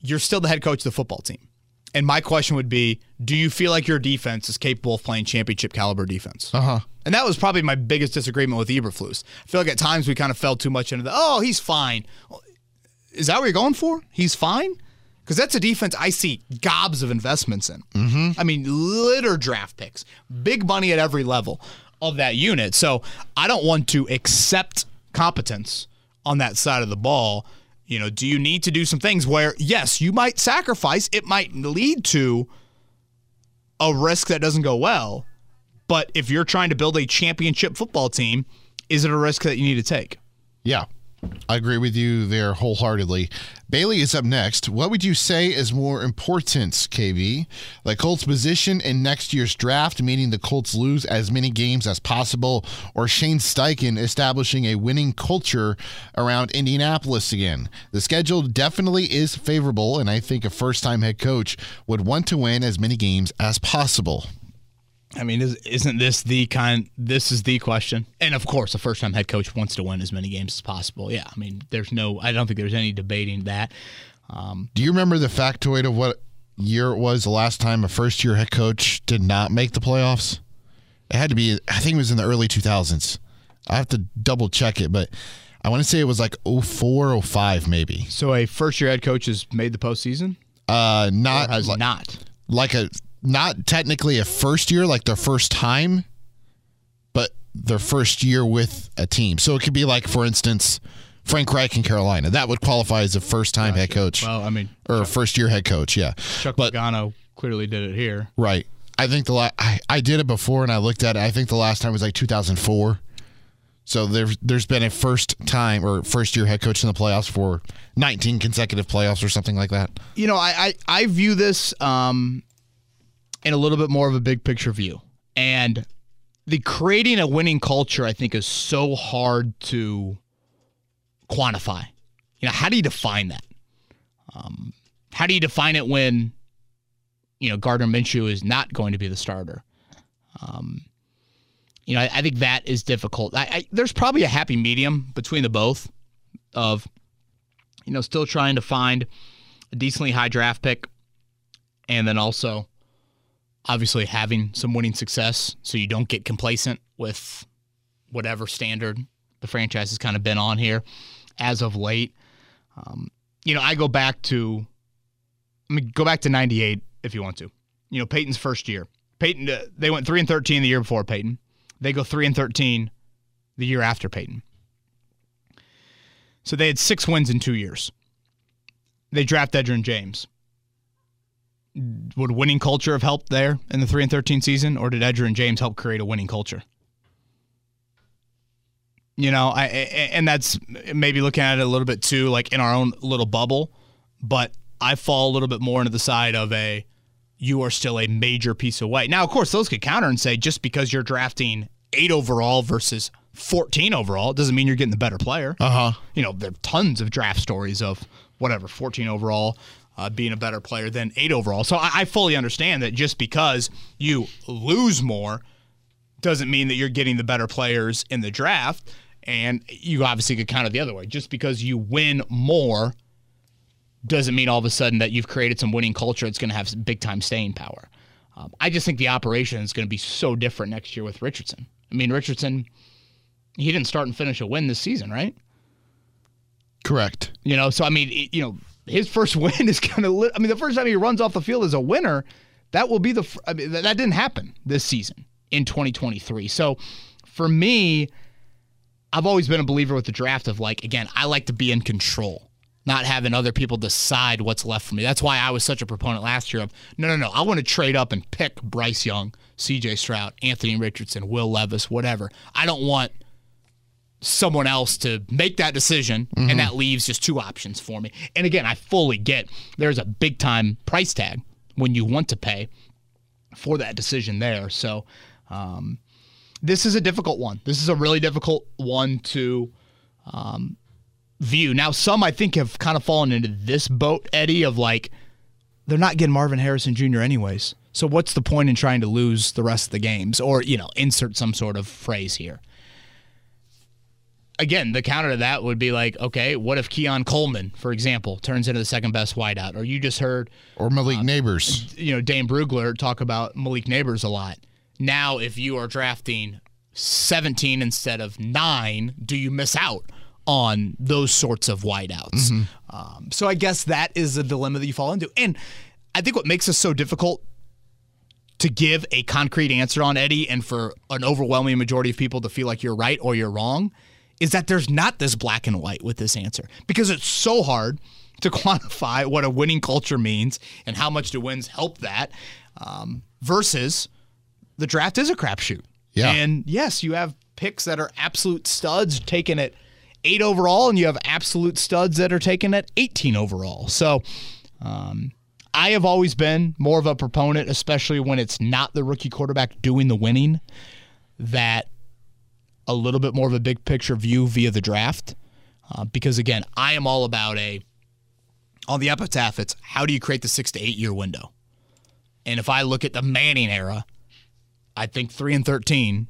You're still the head coach of the football team. And my question would be Do you feel like your defense is capable of playing championship caliber defense? Uh huh. And that was probably my biggest disagreement with Eberflus. I feel like at times we kind of fell too much into the, oh, he's fine. Is that what you're going for? He's fine? Because that's a defense I see gobs of investments in. Mm-hmm. I mean, litter draft picks, big money at every level of that unit. So I don't want to accept competence on that side of the ball. You know, do you need to do some things where, yes, you might sacrifice, it might lead to a risk that doesn't go well. But if you're trying to build a championship football team, is it a risk that you need to take? Yeah. I agree with you there wholeheartedly. Bailey is up next. What would you say is more important, KV? The Colts' position in next year's draft, meaning the Colts lose as many games as possible, or Shane Steichen establishing a winning culture around Indianapolis again? The schedule definitely is favorable, and I think a first time head coach would want to win as many games as possible. I mean, is, not this the kind? This is the question, and of course, a first-time head coach wants to win as many games as possible. Yeah, I mean, there's no. I don't think there's any debating that. Um, Do you remember the factoid of what year it was the last time a first-year head coach did not make the playoffs? It had to be. I think it was in the early 2000s. I have to double check it, but I want to say it was like 04, 05 maybe. So a first-year head coach has made the postseason. Uh, not or has like, not like a not technically a first year, like their first time, but their first year with a team. So it could be like, for instance, Frank Reich in Carolina. That would qualify as a first time gotcha. head coach. Well, I mean, or a first year head coach. Yeah. Chuck but, Pagano clearly did it here. Right. I think the la- I, I did it before and I looked at it. I think the last time was like 2004. So there's there's been a first time or first year head coach in the playoffs for 19 consecutive playoffs or something like that. You know, I I, I view this um, in a little bit more of a big picture view. And the creating a winning culture, I think, is so hard to quantify. You know, how do you define that? Um, how do you define it when, you know, Gardner Minshew is not going to be the starter? Um, you know, I, I, think that is difficult. I, I, there's probably a happy medium between the both of, you know, still trying to find a decently high draft pick and then also obviously having some winning success so you don't get complacent with whatever standard the franchise has kind of been on here as of late. Um, you know, I go back to, I mean, go back to 98 if you want to. You know, Peyton's first year. Peyton, uh, they went 3 and 13 the year before Peyton. They go 3 and 13 the year after Peyton. So they had six wins in two years. They draft Edgerrin James would winning culture have helped there in the three and thirteen season, or did Edgerrin James help create a winning culture? You know, I and that's maybe looking at it a little bit too, like in our own little bubble. But I fall a little bit more into the side of a you are still a major piece away. Now, of course, those could counter and say just because you're drafting eight overall versus 14 overall, it doesn't mean you're getting the better player. Uh huh. You know, there are tons of draft stories of whatever 14 overall uh, being a better player than eight overall. So I, I fully understand that just because you lose more doesn't mean that you're getting the better players in the draft. And you obviously could count it the other way. Just because you win more doesn't mean all of a sudden that you've created some winning culture that's going to have big time staying power. Um, I just think the operation is going to be so different next year with Richardson. I mean, Richardson, he didn't start and finish a win this season, right? Correct. You know, so I mean, you know, his first win is going to. I mean, the first time he runs off the field as a winner, that will be the. I mean, that didn't happen this season in 2023. So for me, I've always been a believer with the draft of like, again, I like to be in control, not having other people decide what's left for me. That's why I was such a proponent last year of no, no, no. I want to trade up and pick Bryce Young, CJ Stroud, Anthony Richardson, Will Levis, whatever. I don't want someone else to make that decision, mm-hmm. and that leaves just two options for me. And again, I fully get there's a big time price tag when you want to pay for that decision there. So, um, this is a difficult one. This is a really difficult one to um, view. Now, some I think have kind of fallen into this boat, Eddie, of like they're not getting Marvin Harrison Jr. anyways. So what's the point in trying to lose the rest of the games, or you know, insert some sort of phrase here? Again, the counter to that would be like, okay, what if Keon Coleman, for example, turns into the second best wideout? Or you just heard, or Malik uh, Nabers, you know, Dane Brugler talk about Malik Nabers a lot. Now, if you are drafting 17 instead of nine, do you miss out on those sorts of wideouts? Mm-hmm. Um, so I guess that is a dilemma that you fall into. And I think what makes this so difficult to give a concrete answer on Eddie and for an overwhelming majority of people to feel like you're right or you're wrong is that there's not this black and white with this answer because it's so hard to quantify what a winning culture means and how much do wins help that um, versus – the draft is a crapshoot. Yeah. And yes, you have picks that are absolute studs taken at eight overall, and you have absolute studs that are taken at 18 overall. So, um, I have always been more of a proponent, especially when it's not the rookie quarterback doing the winning, that a little bit more of a big picture view via the draft. Uh, because again, I am all about a on the epitaph. It's how do you create the six to eight year window? And if I look at the Manning era, I think three and thirteen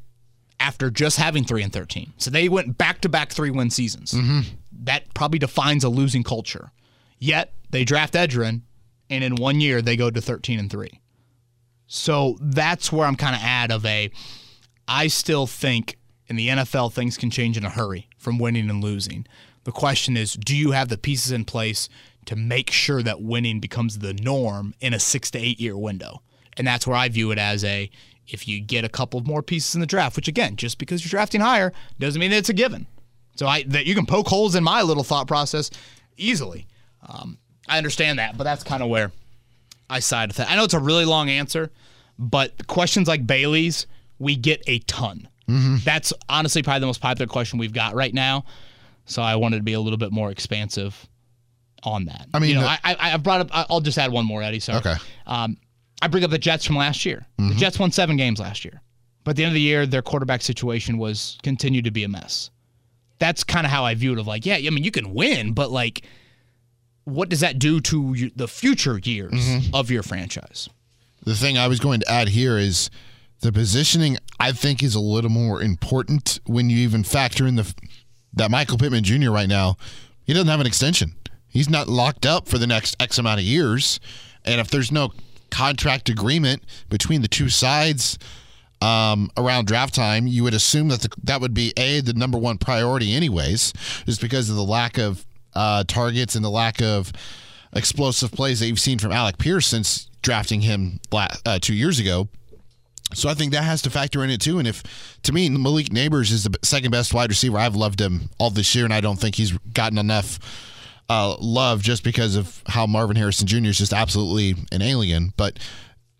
after just having three and thirteen. So they went back to back three win seasons. Mm-hmm. That probably defines a losing culture. Yet they draft Edgerrin, and in one year they go to thirteen and three. So that's where I'm kind of at of a. I still think in the NFL things can change in a hurry from winning and losing. The question is, do you have the pieces in place to make sure that winning becomes the norm in a six to eight year window? And that's where I view it as a if you get a couple more pieces in the draft, which again, just because you're drafting higher doesn't mean that it's a given. So I that you can poke holes in my little thought process easily. Um, I understand that, but that's kind of where I side with that. I know it's a really long answer, but questions like Bailey's we get a ton. Mm-hmm. That's honestly probably the most popular question we've got right now. So I wanted to be a little bit more expansive on that. I mean, you know, the, I, I, I brought up. I'll just add one more, Eddie. Sorry. Okay. Um, I bring up the Jets from last year. Mm-hmm. The Jets won seven games last year. But at the end of the year, their quarterback situation was continued to be a mess. That's kind of how I view it. Of like, yeah, I mean, you can win, but like, what does that do to the future years mm-hmm. of your franchise? The thing I was going to add here is the positioning. I think is a little more important when you even factor in the that Michael Pittman Jr. right now, he doesn't have an extension. He's not locked up for the next X amount of years, and if there's no contract agreement between the two sides um, around draft time, you would assume that the, that would be a the number one priority, anyways, just because of the lack of uh, targets and the lack of explosive plays that you've seen from Alec Pierce since drafting him uh, two years ago. So I think that has to factor in it too. And if to me Malik Nabers is the second best wide receiver, I've loved him all this year, and I don't think he's gotten enough uh, love just because of how Marvin Harrison Jr. is just absolutely an alien. But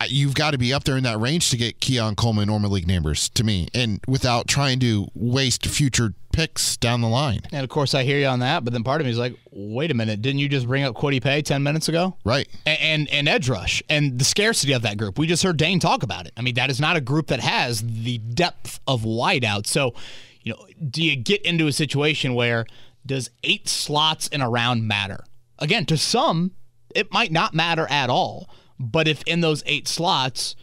you've got to be up there in that range to get Keon Coleman or Malik Nabers to me, and without trying to waste future picks down the line. And of course, I hear you on that, but then part of me is like, wait a minute, didn't you just bring up Kwity Paye ten minutes ago? Right. And, and, and edge rush and the scarcity of that group. We just heard Dane talk about it. I mean, that is not a group that has the depth of wideout. So, you know, do you get into a situation where does eight slots in a round matter? Again, to some, it might not matter at all. But if in those eight slots,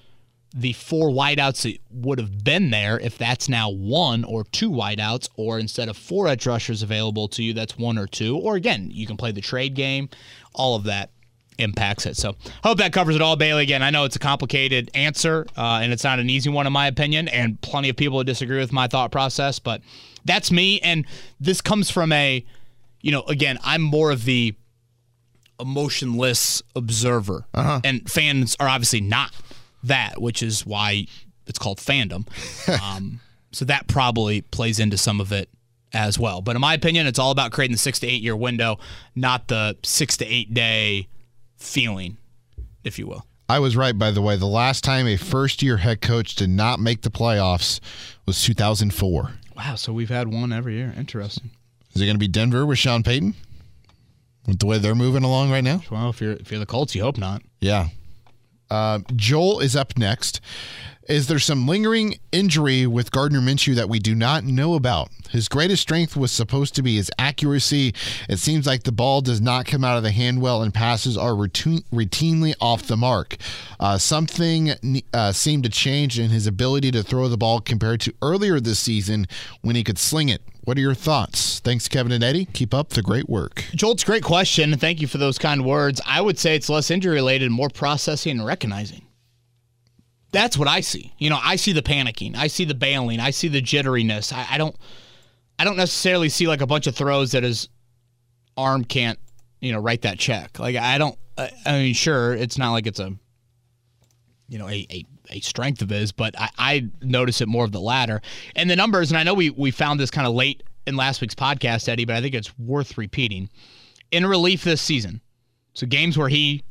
the four wideouts that would have been there, if that's now one or two wideouts, or instead of four edge rushers available to you, that's one or two, or again, you can play the trade game, all of that impacts it. So, hope that covers it all, Bailey. Again, I know it's a complicated answer, uh, and it's not an easy one, in my opinion, and plenty of people disagree with my thought process, but that's me. And this comes from a, you know, again, I'm more of the emotionless observer, and fans are obviously not that, which is why it's called fandom. um, so that probably plays into some of it as well. But in my opinion, it's all about creating the six to eight year window, not the six to eight day feeling, if you will. I was right, by the way. The last time a first year head coach did not make the playoffs was 2004. Wow, so we've had one every year. Interesting. Is it going to be Denver with Sean Payton? With the way they're moving along right now? Well, if you're if you're the Colts, you hope not. Yeah. Uh, Joel is up next. Is there some lingering injury with Gardner Minshew that we do not know about? His greatest strength was supposed to be his accuracy. It seems like the ball does not come out of the hand well, and passes are routine, routinely off the mark. Uh, something uh, seemed to change in his ability to throw the ball compared to earlier this season when he could sling it. What are your thoughts? Thanks, Kevin and Eddie. Keep up the great work. Joel, it's a great question. Thank you for those kind words. I would say it's less injury related, more processing and recognizing. That's what I see. You know, I see the panicking, I see the bailing, I see the jitteriness. I, I don't, I don't necessarily see like a bunch of throws that his arm can't, you know, write that check. Like I don't. I, I mean, sure, it's not like it's a, you know, a, a a strength of his, but I, I notice it more of the latter. And the numbers, and I know we we found this kind of late in last week's podcast, Eddie, but I think it's worth repeating. In relief this season, so games where he,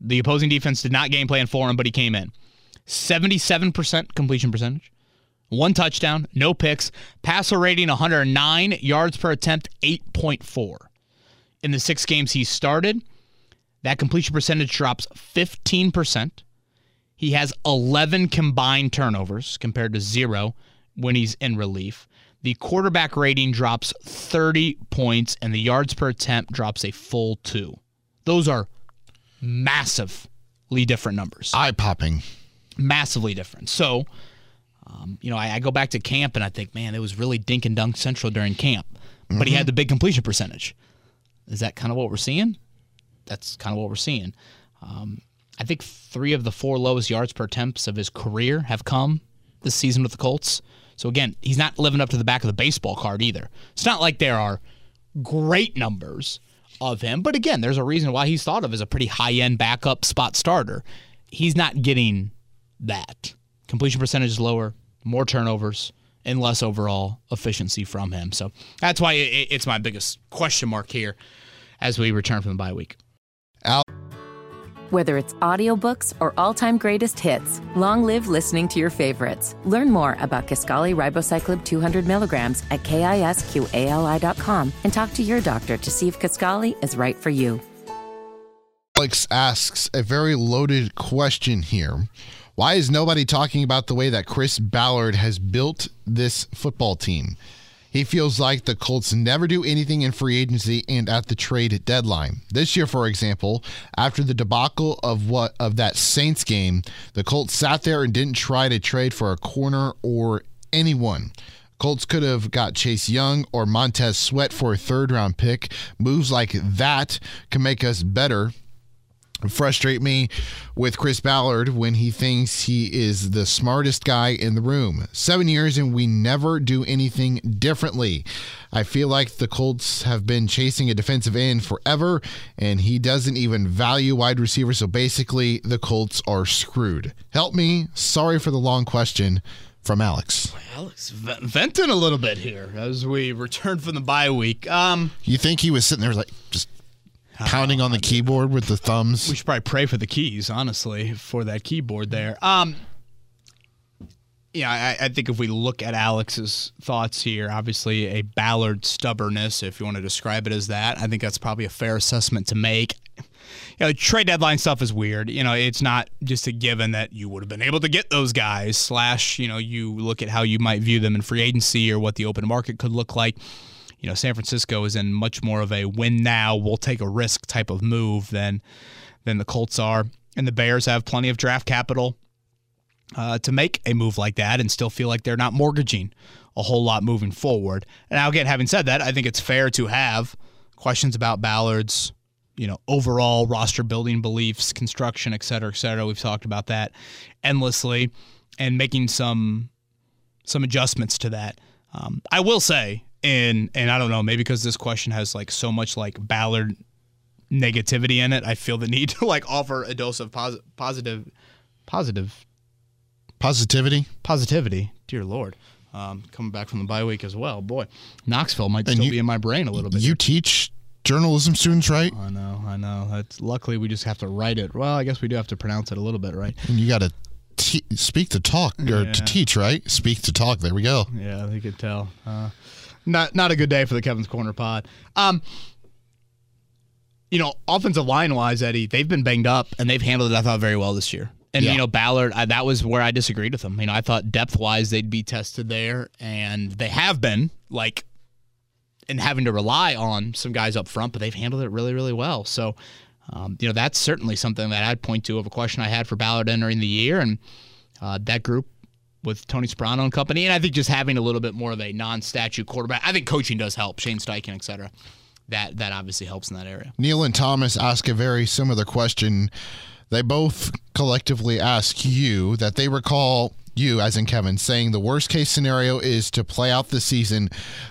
the opposing defense did not game plan for him, but he came in. 77% completion percentage, one touchdown, no picks, passer rating 109, yards per attempt 8.4. In the six games he started, that completion percentage drops 15%. He has 11 combined turnovers compared to zero when he's in relief. The quarterback rating drops 30 points, and the yards per attempt drops a full two. Those are massively different numbers. Eye popping massively different. So, um, you know, I, I, go back to camp and I think, man, it was really dink and dunk central during camp, but mm-hmm. he had the big completion percentage. Is that kind of what we're seeing? That's kind of what we're seeing. Um, I think three of the four lowest yards per attempts of his career have come this season with the Colts. So again, he's not living up to the back of the baseball card either. It's not like there are great numbers of him, but again, there's a reason why he's thought of as a pretty high end backup spot starter. He's not getting that. Completion percentage is lower, more turnovers, and less overall efficiency from him. So that's why it's my biggest question mark here as we return from the bye week. Al- Whether it's audiobooks or all-time greatest hits, long live listening to your favorites. Learn more about Kisqali Ribociclib 200 milligrams at kisqali.com and talk to your doctor to see if Kisqali is right for you. Alex asks a very loaded question here. Why is nobody talking about the way that Chris Ballard has built this football team? He feels like the Colts never do anything in free agency and at the trade deadline. This year, for example, after the debacle of what of that Saints game, the Colts sat there and didn't try to trade for a corner or anyone. Colts could have got Chase Young or Montez Sweat for a third round pick. Moves like that can make us better frustrate me with Chris Ballard when he thinks he is the smartest guy in the room. Seven years and we never do anything differently. I feel like the Colts have been chasing a defensive end forever, and he doesn't even value wide receivers. So basically, the Colts are screwed. Help me. Sorry for the long question from Alex. Alex venting a little bit here as we return from the bye week. Um, you think he was sitting there like pounding on the keyboard with the thumbs. We should probably pray for the keys, honestly, for that keyboard there. Um, yeah, I, I, think if we look at Alex's thoughts here, obviously a Ballard stubbornness, if you want to describe it as that, I think that's probably a fair assessment to make. You know, trade deadline stuff is weird. You know, it's not just a given that you would have been able to get those guys. Slash, you know, you look at how you might view them in free agency or what the open market could look like you know, San Francisco is in much more of a win now, we'll take a risk type of move than than the Colts are. And the Bears have plenty of draft capital uh, to make a move like that and still feel like they're not mortgaging a whole lot moving forward. And now, again, having said that, I think it's fair to have questions about Ballard's, you know, overall roster building beliefs, construction, et cetera, et cetera. We've talked about that endlessly and making some some adjustments to that. Um, I will say, and and I don't know, maybe because this question has like so much like Ballard negativity in it, I feel the need to like offer a dose of posi- positive, positive, Positivity. positivity. Dear Lord, um, coming back from the bye week as well. Boy, Knoxville might And still you- be in my brain a little bit. You teach journalism students, right? I know, I know. That's luckily we just have to write it. Well, I guess we do have to pronounce it a little bit, right? And you got to te- speak to talk or Yeah. to teach, right? Speak to talk. There we go. Yeah, you could tell. Uh, not not a good day for the Kevin's Corner Pod. Um, you know, offensive line wise, Eddie, they've been banged up and they've handled it. I thought very well this year. And Yeah. you know, Ballard, I, that was where I disagreed with them. You know, I thought depth wise they'd be tested there, and they have been like, and having to rely on some guys up front, but they've handled it really, really well. So. Um, you know that's certainly something that I'd point to of a question I had for Ballard entering the year, and uh, that group with Tony Sparano and company, and I think just having a little bit more of a non-statute quarterback. I think coaching does help. Shane Steichen, et cetera. That that obviously helps in that area. Neil and Thomas ask a very similar question. They both collectively ask you that they recall you, as in Kevin, saying the worst case scenario is to play out the season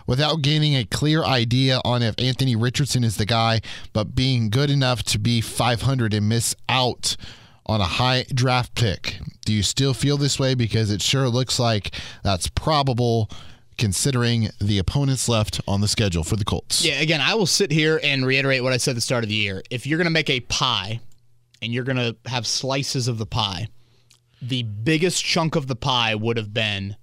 without gaining a clear idea on if Anthony Richardson is the guy, but being good enough to be 500 and miss out on a high draft pick. Do you still feel this way? Because it sure looks like that's probable considering the opponents left on the schedule for the Colts. Yeah, again, I will sit here and reiterate what I said at the start of the year. If you're going to make a pie and you're going to have slices of the pie, the biggest chunk of the pie would have been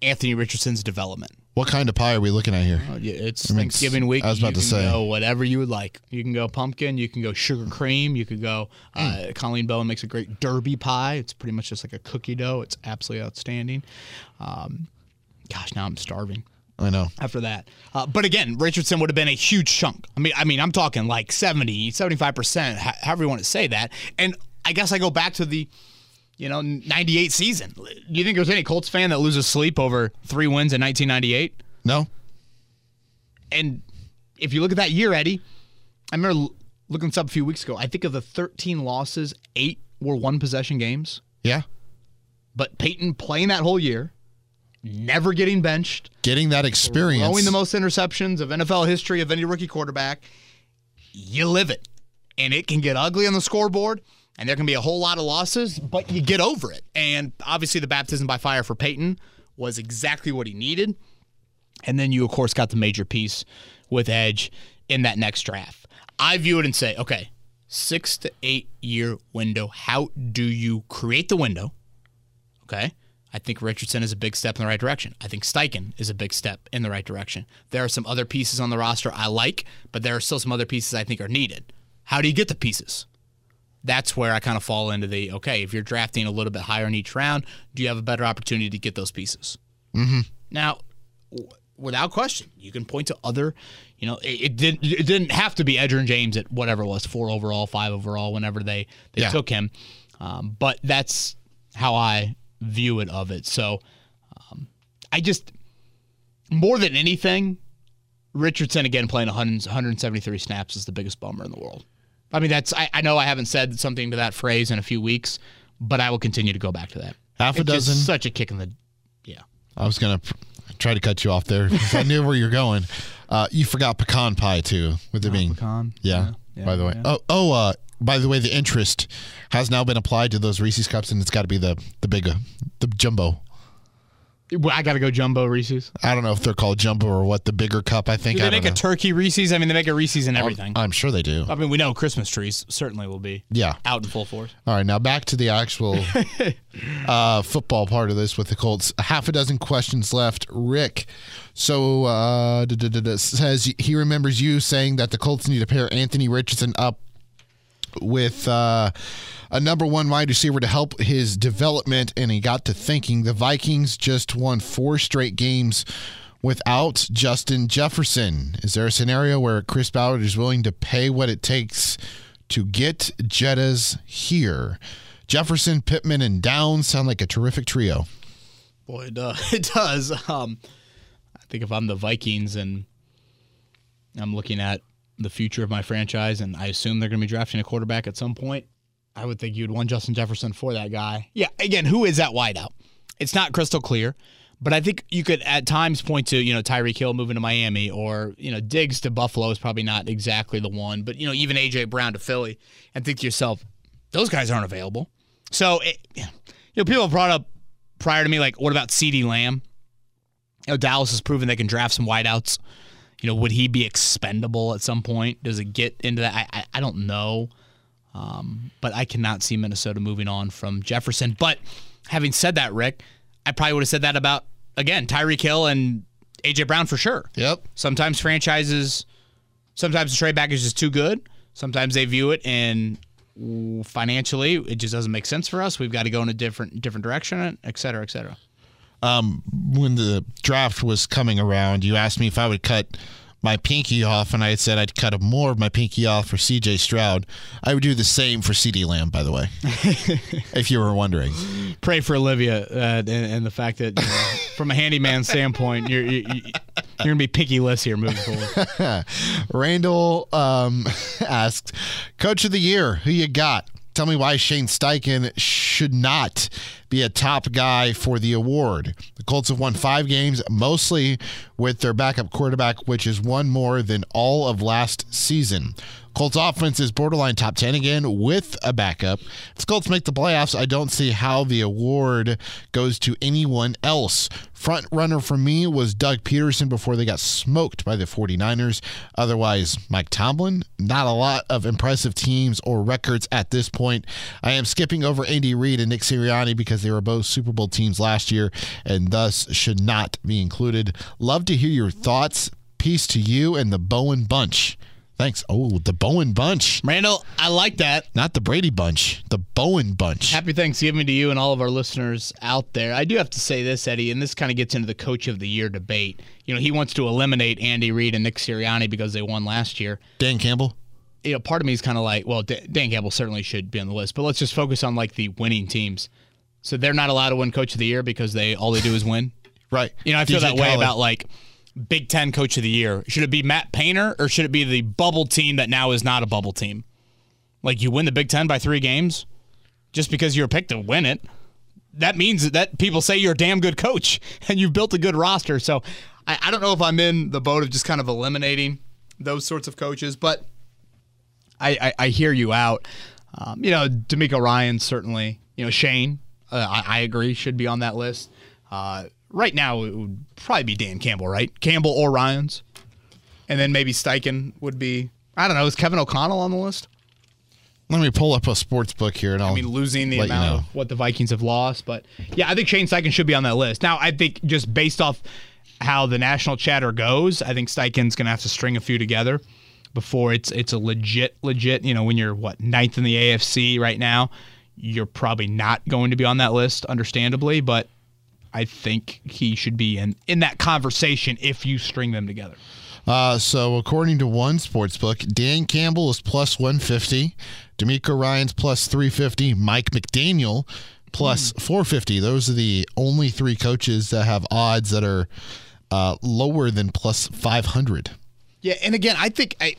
Anthony Richardson's development. What kind of pie are we looking at here? Uh, yeah, It's I mean, Thanksgiving week. I was about you to can say. go whatever you would like. You can go pumpkin. You can go sugar cream. You could go. Uh, Colleen Bowen makes a great derby pie. It's pretty much just like a cookie dough. It's absolutely outstanding. Um, gosh, now I'm starving I know. after that. Uh, but again, Richardson would have been a huge chunk. I mean, I mean, I'm talking like 70, 75%, however you want to say that. And I guess I go back to the, you know, 98 season. Do you think there's any Colts fan that loses sleep over three wins in 1998? No? And if you look at that year, Eddie, I remember looking this up a few weeks ago. I think of the 13 losses, eight were one possession games. Yeah. But Peyton playing that whole year, never getting benched, Getting that experience. throwing the most interceptions of NFL history of any rookie quarterback, you live it. And it can get ugly on the scoreboard, and there can be a whole lot of losses, but you get over it. And obviously, the baptism by fire for Peyton was exactly what he needed. And then you, of course, got the major piece with Edge in that next draft. I view it and say, okay, six to eight year window. How do you create the window? Okay. I think Richardson is a big step in the right direction. I think Steichen is a big step in the right direction. There are some other pieces on the roster I like, but there are still some other pieces I think are needed. How do you get the pieces? That's where I kind of fall into the okay, if you're drafting a little bit higher in each round, do you have a better opportunity to get those pieces? Mm-hmm. Now, w- without question, you can point to other, you know, it, it didn't it didn't have to be Edgerrin James at whatever it was, four overall, five overall, whenever they, they Yeah. took him. Um, but that's how I view it of it. So um, I just, more than anything, Richardson again playing 100, 173 snaps is the biggest bummer in the world. I mean, that's I, I know I haven't said something to that phrase in a few weeks, but I will continue to go back to that. Half a It's just dozen. such a kick in the yeah. I was going to try to cut you off there because I knew where you're going. Uh, you forgot pecan pie, too, with it being. pecan. Yeah, Yeah, by the way. yeah. Oh, oh uh, by the way, the interest has now been applied to those Reese's cups, and it's got to be the, the big, uh, the jumbo. Well, I got to go jumbo Reese's. I don't know if they're called jumbo or what, the bigger cup, I think. Do I they don't make a know. turkey Reese's? I mean, they make a Reese's and everything. I'm sure they do. I mean, we know Christmas trees certainly will be Yeah. out in full force. All right, now back to the actual uh, football part of this with the Colts. Half a dozen questions left. Rick, so uh, da- da- da- da, says he remembers you saying that the Colts need to pair Anthony Richardson up with uh, a number one wide receiver to help his development, and he got to thinking the Vikings just won four straight games without Justin Jefferson. Is there a scenario where Chris Ballard is willing to pay what it takes to get Jettas here? Jefferson, Pittman, and Downs sound like a terrific trio. Boy, it does. It does. Um, I think if I'm the Vikings and I'm looking at the future of my franchise, and I assume they're going to be drafting a quarterback at some point, I would think you'd want Justin Jefferson for that guy. Yeah, again, who is that wideout? It's not crystal clear, But I think you could at times point to, you know, Tyreek Hill moving to Miami or, you know, Diggs to Buffalo is probably not exactly the one, but, you know, even A.J. Brown to Philly and think to yourself, those guys aren't available. So, it, you know, people brought up prior to me, like, what about CeeDee Lamb? You know, Dallas has proven they can draft some wideouts. You know, would he be expendable at some point? Does it get into that? I, I, I don't know. Um, but I cannot see Minnesota moving on from Jefferson. But having said that, Rick, I probably would have said that about again, Tyreek Hill and AJ Brown for sure. Yep. Sometimes franchises, sometimes the trade package is too good. Sometimes they view it and financially it just doesn't make sense for us. We've got to go in a different different direction, et cetera, et cetera. Um, when the draft was coming around, you asked me if I would cut my pinky off, and I had said I'd cut more of my pinky off for C.J. Stroud. I would do the same for CeeDee Lamb, by the way, if you were wondering. Pray for Olivia uh, and, and, the fact that, you know, from a handyman standpoint, you're you, are you are gonna be pinky less here moving forward. Randall um, asked, "Coach of the year, who you got?" Tell me why Shane Steichen should not be a top guy for the award. The Colts have won five games, mostly with their backup quarterback, which is one more than all of last season. Colts offense is borderline top 10 again with a backup. If the Colts make the playoffs, I don't see how the award goes to anyone else. Front runner for me was Doug Pederson before they got smoked by the 49ers. Otherwise, Mike Tomlin, not a lot of impressive teams or records at this point. I am skipping over Andy Reid and Nick Sirianni because they were both Super Bowl teams last year and thus should not be included. Love to hear your thoughts. Peace to you and the Bowen Bunch. Thanks. Oh, the Bowen Bunch. Randall, I like that. Not the Brady Bunch, the Bowen Bunch. Happy Thanksgiving to you and all of our listeners out there. I do have to say this, Eddie, and this kind of gets into the Coach of the Year debate. You know, he wants to eliminate Andy Reid and Nick Sirianni because they won last year. Dan Campbell? You know, part of me is kind of like, well, Dan Campbell certainly should be on the list, but let's just focus on like the winning teams. So they're not allowed to win Coach of the Year because they all they do is win. right. You know, I feel DJ that way about like Big Ten Coach of the Year. Should it be Matt Painter or should it be the bubble team that now is not a bubble team? Like you win the Big Ten by three games just because you're picked to win it. That means that people say you're a damn good coach and you've built a good roster. So I, I don't know if I'm in the boat of just kind of eliminating those sorts of coaches, but I, I, I hear you out. Um, you know, DeMeco Ryan certainly. You know, Shane, uh, I, I, agree, should be on that list. Uh, right now it would probably be Dan Campbell, right? Campbell or Ryans. And then maybe Steichen would be I don't know, is Kevin O'Connell on the list? Let me pull up a sports book here and I'll I mean losing the amount you know. of what the Vikings have lost, but yeah, I think Shane Steichen should be on that list. Now, I think just based off how the national chatter goes, I think Steichen's gonna have to string a few together before it's it's a legit legit, you know, when you're what, ninth in the AFC right now, you're probably not going to be on that list, understandably, but I think he should be in in that conversation if you string them together. Uh, so according to one sports book, Dan Campbell is plus 150, DeMeco Ryan's plus 350, Mike McDaniel plus mm. 450. Those are the only three coaches that have odds that are uh, lower than plus 500. Yeah, and again, I think I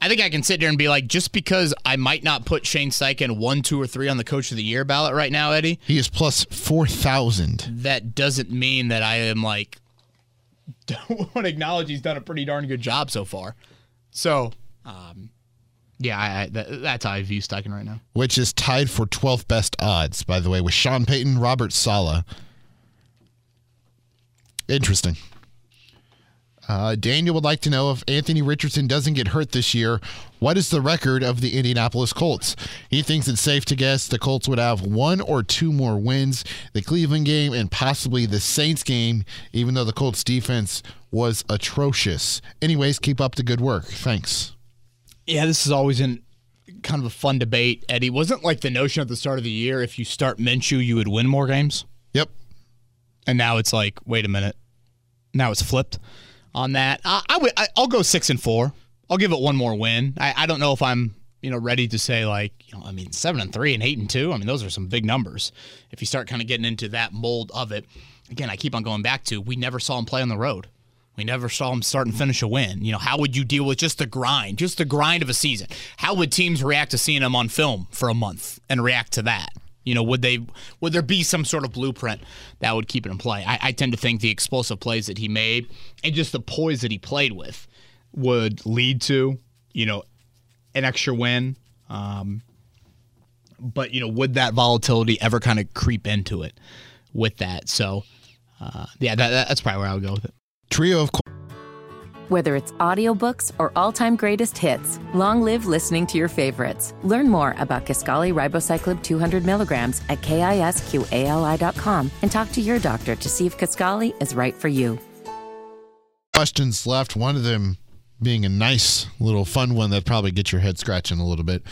I think I can sit there and be like, just because I might not put Shane Steichen one, two, or three on the Coach of the Year ballot right now, Eddie. He is plus four thousand. That doesn't mean that I am like don't want to acknowledge he's done a pretty darn good job so far. So, um, yeah, I, I, that, that's how I view Steichen right now. Which is tied for 12th best odds, by the way, with Sean Payton, Robert Saleh. Interesting. Uh, Daniel would like to know if Anthony Richardson doesn't get hurt this year, what is the record of the Indianapolis Colts? He thinks it's safe to guess the Colts would have one or two more wins, the Cleveland game and possibly the Saints game, even though the Colts defense was atrocious. Anyways, keep up the good work. Thanks. Yeah, this is always an kind of a fun debate, Eddie. Wasn't like the notion at the start of the year if you start Minshew, you would win more games? Yep. And now it's like, wait a minute. Now it's flipped on that. I, I would. I, will go six and four. I'll give it one more win. I, I don't know if I'm you know ready to say like you know I mean seven and three and eight and two. I mean those are some big numbers. If you start kind of getting into that mold of it, again I keep on going back to we never saw him play on the road. We never saw him start and finish a win. You know, how would you deal with just the grind, just the grind of a season? How would teams react to seeing him on film for a month and react to that? You know, would they would there be some sort of blueprint that would keep it in play? I, I tend to think the explosive plays that he made and just the poise that he played with would lead to, you know, an extra win. Um, but you know, would that volatility ever kind of creep into it with that? So, uh, yeah, that, that's probably where I would go with it. Trio of Whether it's audiobooks or all-time greatest hits, long live listening to your favorites. Learn more about Kisqali Ribociclib 200 milligrams at kisqali.com and talk to your doctor to see if Kisqali is right for you. questions left. One of them being a nice little fun one that probably gets your head scratching a little bit.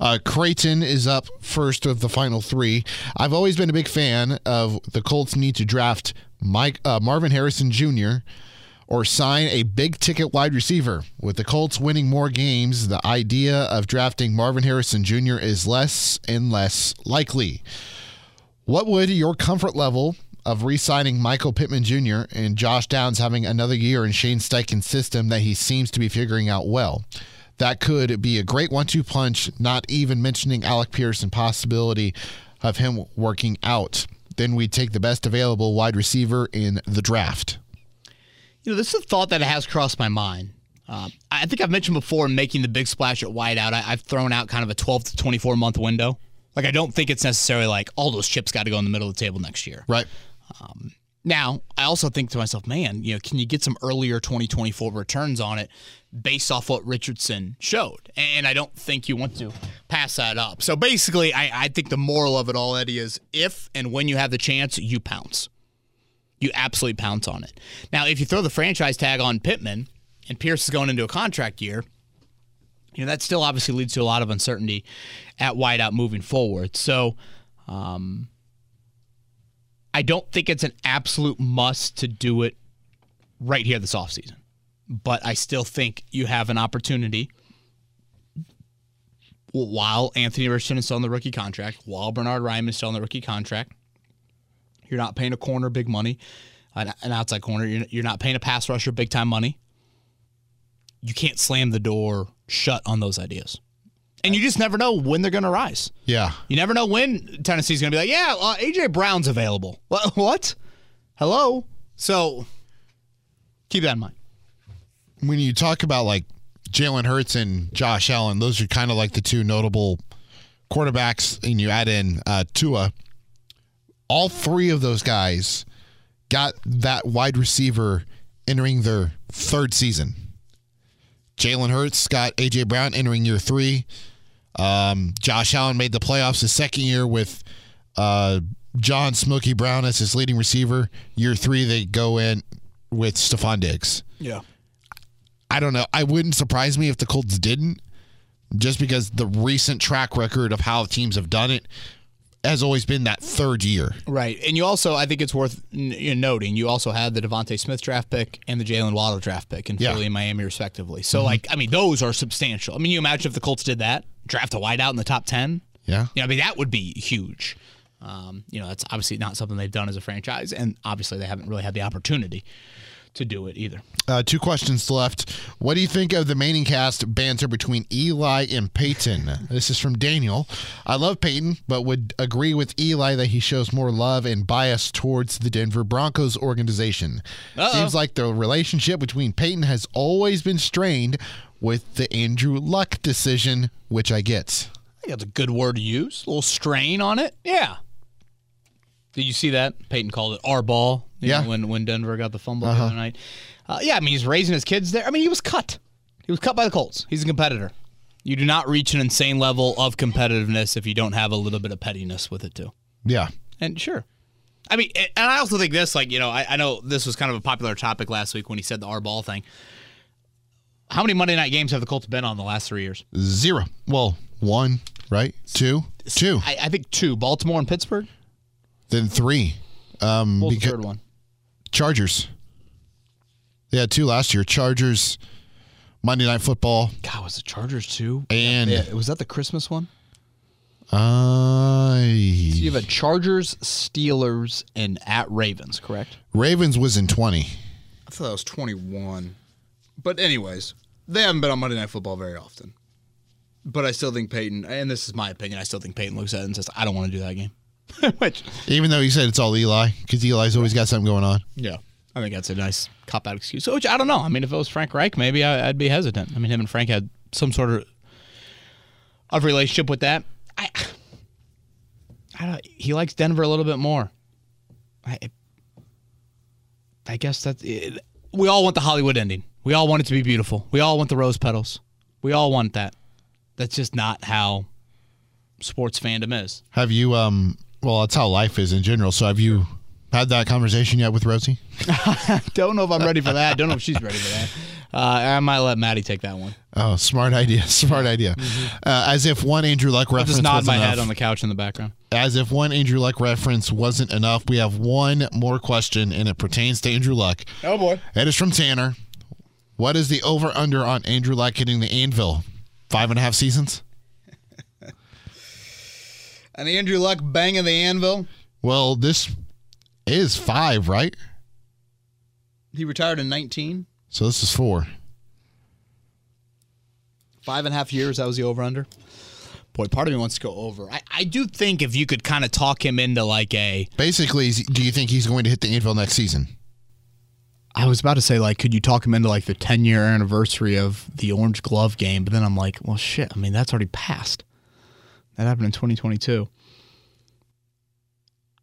Uh, Creighton is up first of the final three. I've always been a big fan of the Colts need to draft Mike uh, Marvin Harrison Jr. or sign a big ticket wide receiver. With the Colts winning more games, the idea of drafting Marvin Harrison Jr. is less and less likely. What would your comfort level of re signing Michael Pittman Jr. and Josh Downs having another year in Shane Steichen's system that he seems to be figuring out well? That could be a great one two punch, not even mentioning Alec Pierce and possibility of him working out. Then we take the best available wide receiver in the draft. You know, this is a thought that has crossed my mind. Uh, I think I've mentioned before making the big splash at wideout. I, I've thrown out kind of a 12 to 24 month window. Like, I don't think it's necessarily like all those chips got to go in the middle of the table next year. Right. Now, I also think to myself, man, you know, can you get some earlier 2024 returns on it based off what Richardson showed? And I don't think you want to pass that up. So basically, I, I think the moral of it all, Eddie, is if and when you have the chance, you pounce. You absolutely pounce on it. Now, if you throw the franchise tag on Pittman and Pierce is going into a contract year, you know, that still obviously leads to a lot of uncertainty at wideout moving forward. So, um, I don't think it's an absolute must to do it right here this offseason. But I still think you have an opportunity while Anthony Richardson is still on the rookie contract, while Bernhard Raimann is still on the rookie contract. You're not paying a corner big money, an, an outside corner. You're, you're not paying a pass rusher big time money. You can't slam the door shut on those ideas. And you just never know when they're going to rise. Yeah. You never know when Tennessee's going to be like, yeah, uh, AJ Brown's available. What? What? Hello. So keep that in mind. when you talk about like Jalen Hurts and Josh Allen, those are kind of like the two notable quarterbacks, and you add in uh, Tua. All three of those guys got that wide receiver entering their third season. Jalen Hurts got AJ Brown entering year three. Um, Josh Allen made the playoffs his second year with uh, John Smokey Brown as his leading receiver. Year three, they go in with Stefon Diggs. Yeah. I don't know. I wouldn't surprise me if the Colts didn't, just because the recent track record of how teams have done it has always been that third year. Right. And you also, I think it's worth n- noting, you also had the DeVonta Smith draft pick and the Jaylen Waddle draft pick in Yeah. Philly and Miami, respectively. So, like, I mean, those are substantial. I mean, you imagine if the Colts did that, draft a wideout in the top 10. Yeah. You know, I mean, that would be huge. Um, you know, that's obviously not something they've done as a franchise. And obviously, they haven't really had the opportunity to do it either. Uh, two questions left. What do you think of the Manning cast banter between Eli and Peyton? This is from Daniel. I love Peyton, but would agree with Eli that he shows more love and bias towards the Denver Broncos organization. Uh-oh. Seems like the relationship between Peyton has always been strained with the Andrew Luck decision, which I get. I think that's a good word to use. A little strain on it. Yeah. Did you see that? Peyton called it our ball. You Yeah. know, when when Denver got the fumble the other night. Uh, yeah, I mean he's raising his kids there. I mean he was cut. He was cut by the Colts. He's a competitor. You do not reach an insane level of competitiveness if you don't have a little bit of pettiness with it too. Yeah. And sure. I mean, and I also think this, like, you know, I, I know this was kind of a popular topic last week when he said the R ball thing. How many Monday night games have the Colts been on the last three years? Zero. Well, one, right? Two? Two. I, I think two. Baltimore and Pittsburgh. Then three. Um, was the because- third one? Chargers. They had two last year. Chargers, Monday Night Football, God, was the Chargers too? and Yeah, was that the Christmas one? uh, You have a Chargers, Steelers, and at Ravens, correct? Ravens was in twenty. I thought that was 21. But anyways, they haven't been on Monday Night Football very often. But I still think Peyton, and this is my opinion, I still think Peyton looks at it and says, I don't want to do that game. Which, Even though you said it's all Eli, because Eli's always got something going on. yeah, I think that's a nice cop out excuse. Which I don't know. I mean, if it was Frank Reich, maybe I, I'd be hesitant. I mean, him and Frank had some sort of of relationship with that. I, I don't. He likes Denver a little bit more. I, I guess that it. We all want the Hollywood ending. We all want it to be beautiful. We all want the rose petals. We all want that. That's just not how sports fandom is. Have you, um, well, that's how life is in general. So have you had that conversation yet with Rosie? Don't know if I'm ready for that. Don't know if she's ready for that. Uh, I might let Maddie take that one. Oh, smart idea. Smart idea. Uh, as if one Andrew Luck I'll reference just nod my enough. head on the couch in the background. As if one Andrew Luck reference wasn't enough, we have one more question, and it pertains to Andrew Luck. Oh boy. It is from Tanner. What is the over under on Andrew Luck hitting the anvil? Five and a half seasons? And Andrew Luck banging the anvil. Well, this is five, right? He retired in 19. So this is four. Five and a half years. That was the over under. Boy, part of me wants to go over. I, I do think if you could kind of talk him into like a. Basically, do you think he's going to hit the anvil next season? I was about to say, like, could you talk him into like the 10 year anniversary of the Orange Glove game? But then I'm like, well, shit. I mean, that's already passed. That happened in 2022.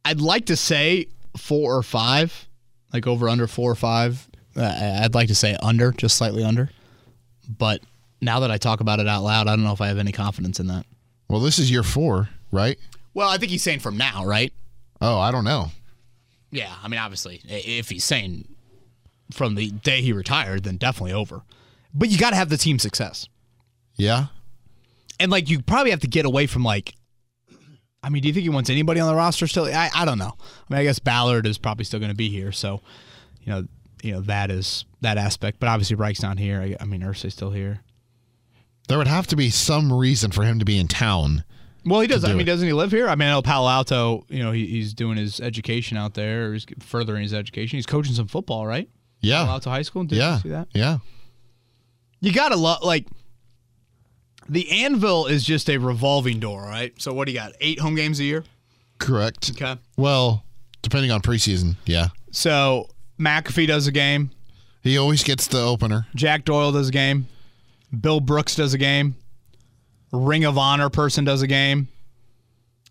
I'd like to say four or five, like over under four or five. Uh, I'd like to say under, just slightly under. But now that I talk about it out loud, I don't know if I have any confidence in that. Well, this is year four, right? Well, I think he's saying from now, right? Oh, I don't know. Yeah, I mean, obviously, if he's saying from the day he retired, then definitely over. But you got to have the team success. Yeah. And like you probably have to get away from like I mean, do you think he wants anybody on the roster still? I, I don't know. I mean, I guess Ballard is probably still going to be here, so you know, you know that is that aspect. But obviously, Reich's not here. I, I mean, Irsay's still here. There would have to be some reason for him to be in town. Well, he does. I mean, it. doesn't he live here? I mean, I know Palo Alto. You know, he, he's doing his education out there, or he's furthering his education. He's coaching some football, right? Yeah, Palo. Alto High School. Did yeah. you see that? Yeah. You gotta love like the anvil is just a revolving door, right? So what do you got? Eight home games a year. Correct. Okay. Well, depending on preseason, yeah. So McAfee does a game. He always gets the opener. Jack Doyle does a game. Bill Brooks does a game. Ring of Honor person does a game.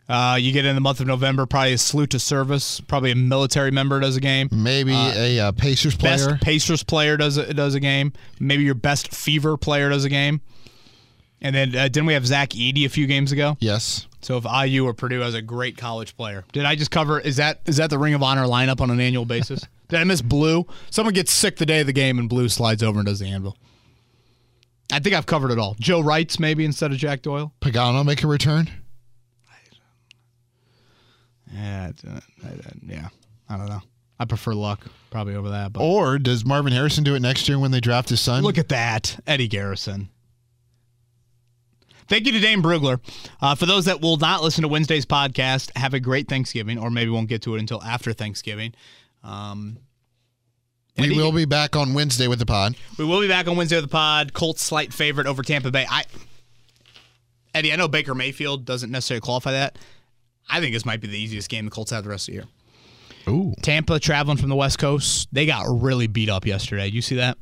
Uh, you get in the month of November, probably a salute to service. Probably a military member does a game. Maybe a uh, Pacers Best player. Pacers player does a, does a game. Maybe your best Fever player does a game. And then uh, didn't we have Zach Edey a few games ago? yes. So if IU or Purdue has a great college player, did I just cover? Is that is that the Ring of Honor lineup on an annual basis? did I miss Blue? Someone gets sick the day of the game and Blue slides over and does the anvil. I think I've covered it all. Joe Reitz maybe instead of Jack Doyle. Pagano make a return. Yeah, it's, I, I- yeah. I don't know. I prefer luck probably over that. But Or does Marvin Harrison do it next year when they draft his son? Look at that, Eddie Garrison. Thank you to Dane Brugler. Uh, for those that will not listen to Wednesday's podcast, have a great Thanksgiving, or maybe won't get to it until after Thanksgiving. Um, we will be back on Wednesday with the pod. we will be back on Wednesday with the pod. Colts slight favorite over Tampa Bay. I, Eddie, I know Baker Mayfield doesn't necessarily qualify that. I think this might be the easiest game the Colts have the rest of the year. Ooh. Tampa traveling from the West Coast, they got really beat up yesterday. You see that?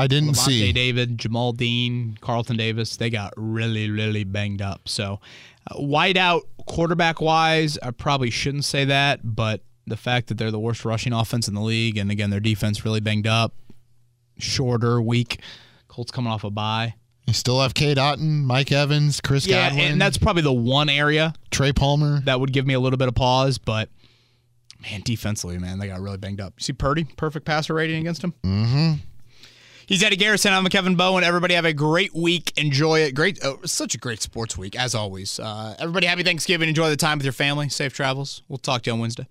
I didn't Lavonte see. David, Jamel Dean, Carlton Davis, they got really, really banged up. So, uh, wideout quarterback wise, I probably shouldn't say that, but the fact that they're the worst rushing offense in the league, and again, their defense really banged up, shorter, weak. Colts coming off a bye. You still have Cade Otton, Mike Evans, Chris Yeah, Godwin, and that's probably the one area Trey Palmer. that would give me a little bit of pause, but man, defensively, man, they got really banged up. You see Purdy, perfect passer rating against him? Mm-hmm. He's Eddie Garrison. I'm Kevin Bowen. Everybody have a great week. Enjoy it. Great, oh, such a great sports week as always. Uh, everybody, happy Thanksgiving. Enjoy the time with your family. Safe travels. We'll talk to you on Wednesday.